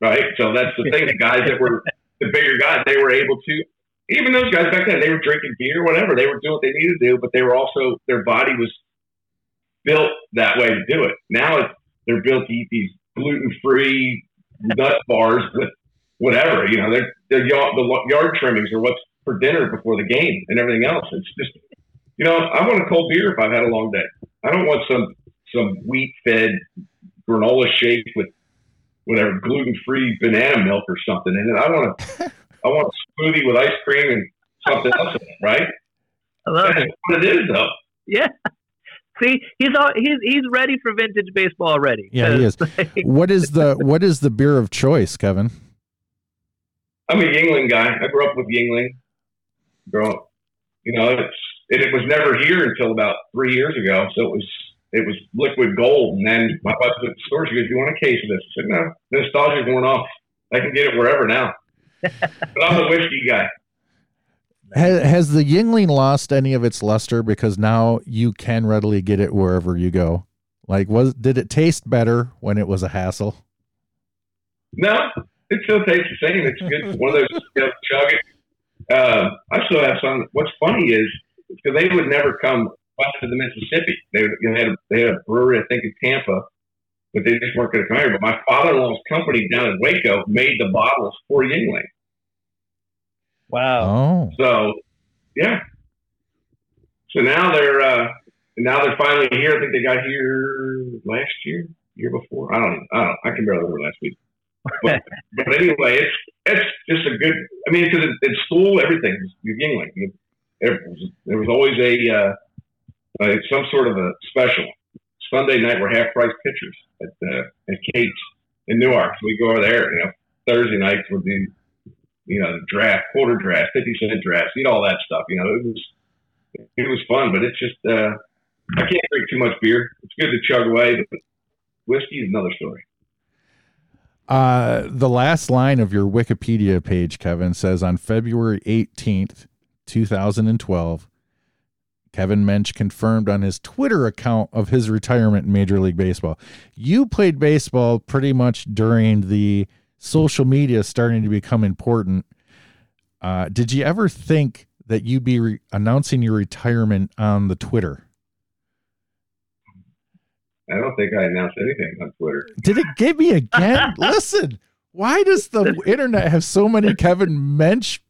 right? So that's the thing. The guys that were the bigger guys, they were able to. Even those guys back then, they were drinking beer, whatever. They were doing what they needed to do, but they were also their body was built that way to do it. Now it's, they're built to eat these gluten free nut bars with whatever. You know, they're, they're yard, the yard trimmings are what's for dinner before the game and everything else. It's just, you know, I want a cold beer if I've had a long day. I don't want some some wheat fed granola shake with whatever gluten free banana milk or something in it. I want a I want smoothie with ice cream and something else in it, right? I love That's it. what it is, though. Yeah. See, he's all, he's he's ready for vintage baseball already. Yeah, he is. what is the what is the beer of choice, Kevin? I'm a Yuengling guy. I grew up with Yuengling. Grow up, you know, it's and it was never here until about three years ago. So it was it was liquid gold. And then my wife was at the store. She goes, "Do "You want a case of this?" I said, "No, nostalgia's worn off. I can get it wherever now." But I'm a whiskey guy. Has, has the Yuengling lost any of its luster because now you can readily get it wherever you go? Like, was did it taste better when it was a hassle? No, it still tastes the same. It's good. One of those you know, chug it. Uh, I still have some. What's funny is because they would never come west of the Mississippi. They, you know, they, had a, they had a brewery, I think, in Tampa, but they just weren't going to come here. But my father-in-law's company down in Waco made the bottles for Yuengling. Wow. Oh, So, yeah. So now they're uh, now they're finally here. I think they got here last year, year before. I don't. Even, I don't. I can barely remember last week. But, but anyway, it's it's just a good. I mean, because it, it's school, everything. You're Yuengling. There was, there was always a uh, uh, some sort of a special Sunday night were half price pitchers at uh, at Kate's in Newark. So we go over there. You know, Thursday nights would be you know, the draft, quarter draft, 50 cent drafts, eat all that stuff. You know, it was, it was fun, but it's just, uh, I can't drink too much beer. It's good to chug away, but whiskey is another story. Uh, the last line of your Wikipedia page, Kevin, says on February 18th, 2012, Kevin Mench confirmed on his Twitter account of his retirement in Major League Baseball. You played baseball pretty much during the social media starting to become important. Uh, did you ever think that you'd be re- announcing your retirement on the Twitter? I don't think I announced anything on Twitter. Did it get me again? Listen, why does the internet have so many Kevin Mench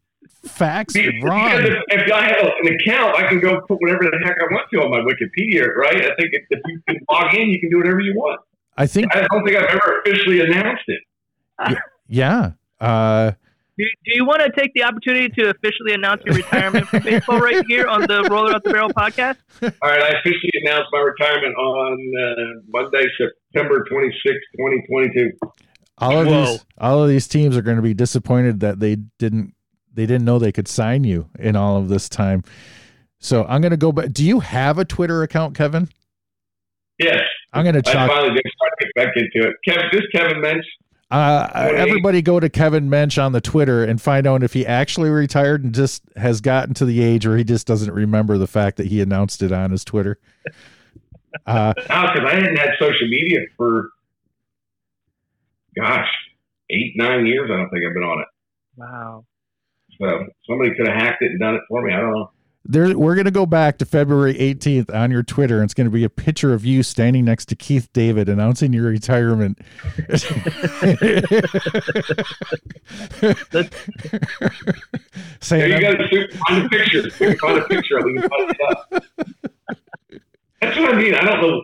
facts Because wrong. if, if I have an account, I can go put whatever the heck I want to on my Wikipedia, right? I think if, if you can log in, you can do whatever you want. I think, I don't think I've ever officially announced it. yeah. Uh, Do, do you want to take the opportunity to officially announce your retirement from baseball right here on the Roller Out the Barrel podcast? All right, I officially announced my retirement on uh, Monday, September 26, 2022. all of Whoa. these, all of these teams are going to be disappointed that they didn't, they didn't know they could sign you in all of this time. So I'm going to go back. Do you have a Twitter account, Kevin? Yes, I'm going to I finally did start to get back into it. Kevin, this Kevin Mench, Uh, everybody go to Kevin Mench on the Twitter and find out if he actually retired and just has gotten to the age where he just doesn't remember the fact that he announced it on his Twitter. Uh, because I hadn't had social media for, gosh, eight, nine years. I don't think I've been on it. Wow. So somebody could have hacked it and done it for me. I don't know. there, we're going to go back to February 18th on your Twitter, and it's going to be a picture of you standing next to Keith David announcing your retirement. Yeah, Saying, you I'm- got to find a picture. Find a picture. We can find it up. That's what I mean. I don't know.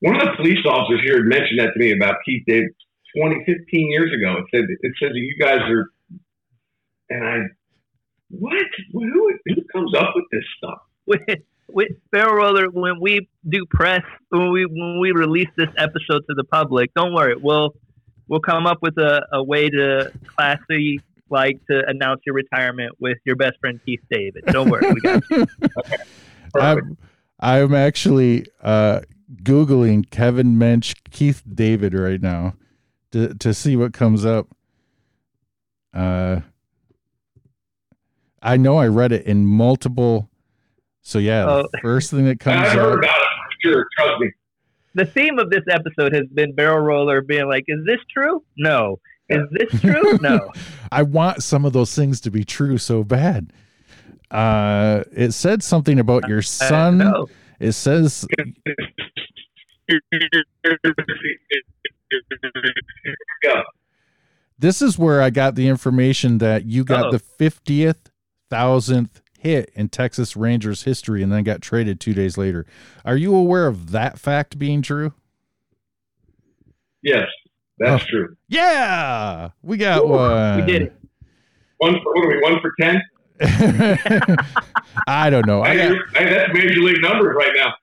One of the police officers here had mentioned that to me about Keith David 20, 15 years ago. It said it says that you guys are, and I, what? Who who comes up with this stuff? with with Barrel Roller, when we do press, when we when we release this episode to the public, don't worry, we'll we'll come up with a, a way to classy like to announce your retirement with your best friend Keith David. Don't worry, we got you. Perfect. I'm, I'm actually uh, Googling Kevin Mench, Keith David right now to, to see what comes up. Uh, I know I read it in multiple. So, yeah, the Oh. first thing that comes I've heard up. about it for sure. Trust me. The theme of this episode has been Barrel Roller being like, "Is this true? No. Is this true? No." I want some of those things to be true so bad. Uh, it said something about your son. no. It says Go. this is where I got the information that you got Uh-oh. the fiftieth thousandth hit in Texas Rangers history, and then got traded two days later. Are you aware of that fact being true? Yes, that's Oh. true. Yeah, we got Woo, one. we did it. One for what are we? One for ten? I don't know. I Hey, got hey, that's major league numbers right now.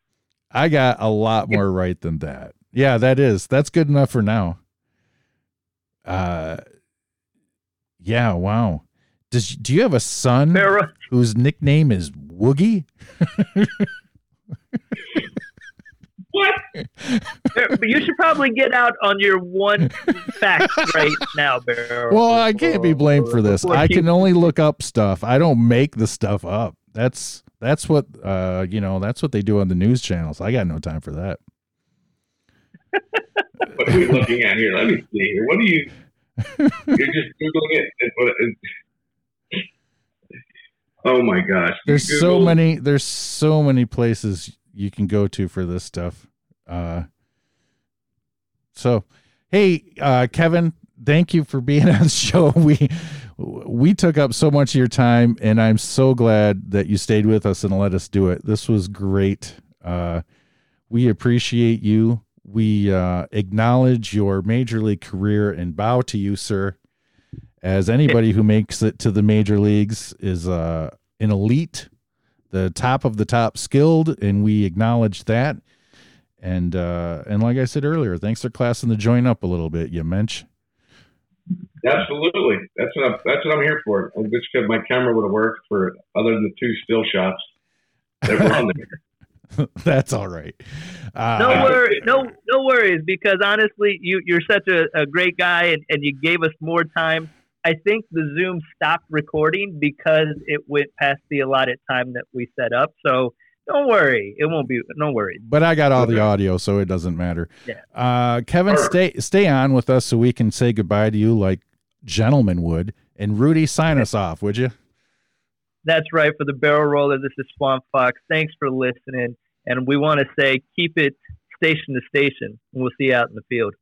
I got a lot more right than that. Yeah, that is. That's good enough for now. Uh yeah, wow. Does do you have a son Barrel, whose nickname is Woogie? What? but you should probably get out on your one fact right now, Barrel. Well, I can't be blamed for this. I can only look up stuff. I don't make the stuff up. That's that's what uh you know, that's what they do on the news channels. I got no time for that. What are we looking at here? Let me see here. What are you? You're just googling it. And what- and- oh my gosh! There's so many there's so many places you can go to for this stuff. Uh so hey uh Kevin, thank you for being on the show. We we took up so much of your time and I'm so glad that you stayed with us and let us do it. This was great. Uh we appreciate you. We uh acknowledge your major league career and bow to you, sir. As anybody who makes it to the major leagues is uh an elite, the top of the top skilled, and we acknowledge that. And uh and like I said earlier, thanks for classing the joint up a little bit, you mensch. Absolutely. That's what I'm, that's what I'm here for. I wish my camera would have worked for other than the two still shots that were on there. That's all right. Uh, no worries, no no worries, because honestly, you you're such a, a great guy, and, and you gave us more time. I think the Zoom stopped recording because it went past the allotted time that we set up. So don't worry, it won't be. No worries. but I got all the audio, so it doesn't matter. Yeah. Uh, Kevin, stay stay on with us so we can say goodbye to you like gentlemen would. And Rudy, sign us off, would you? That's right for the barrel roller. This is Swamp Fox. Thanks for listening, and we want to say keep it station to station. And we'll see you out in the field.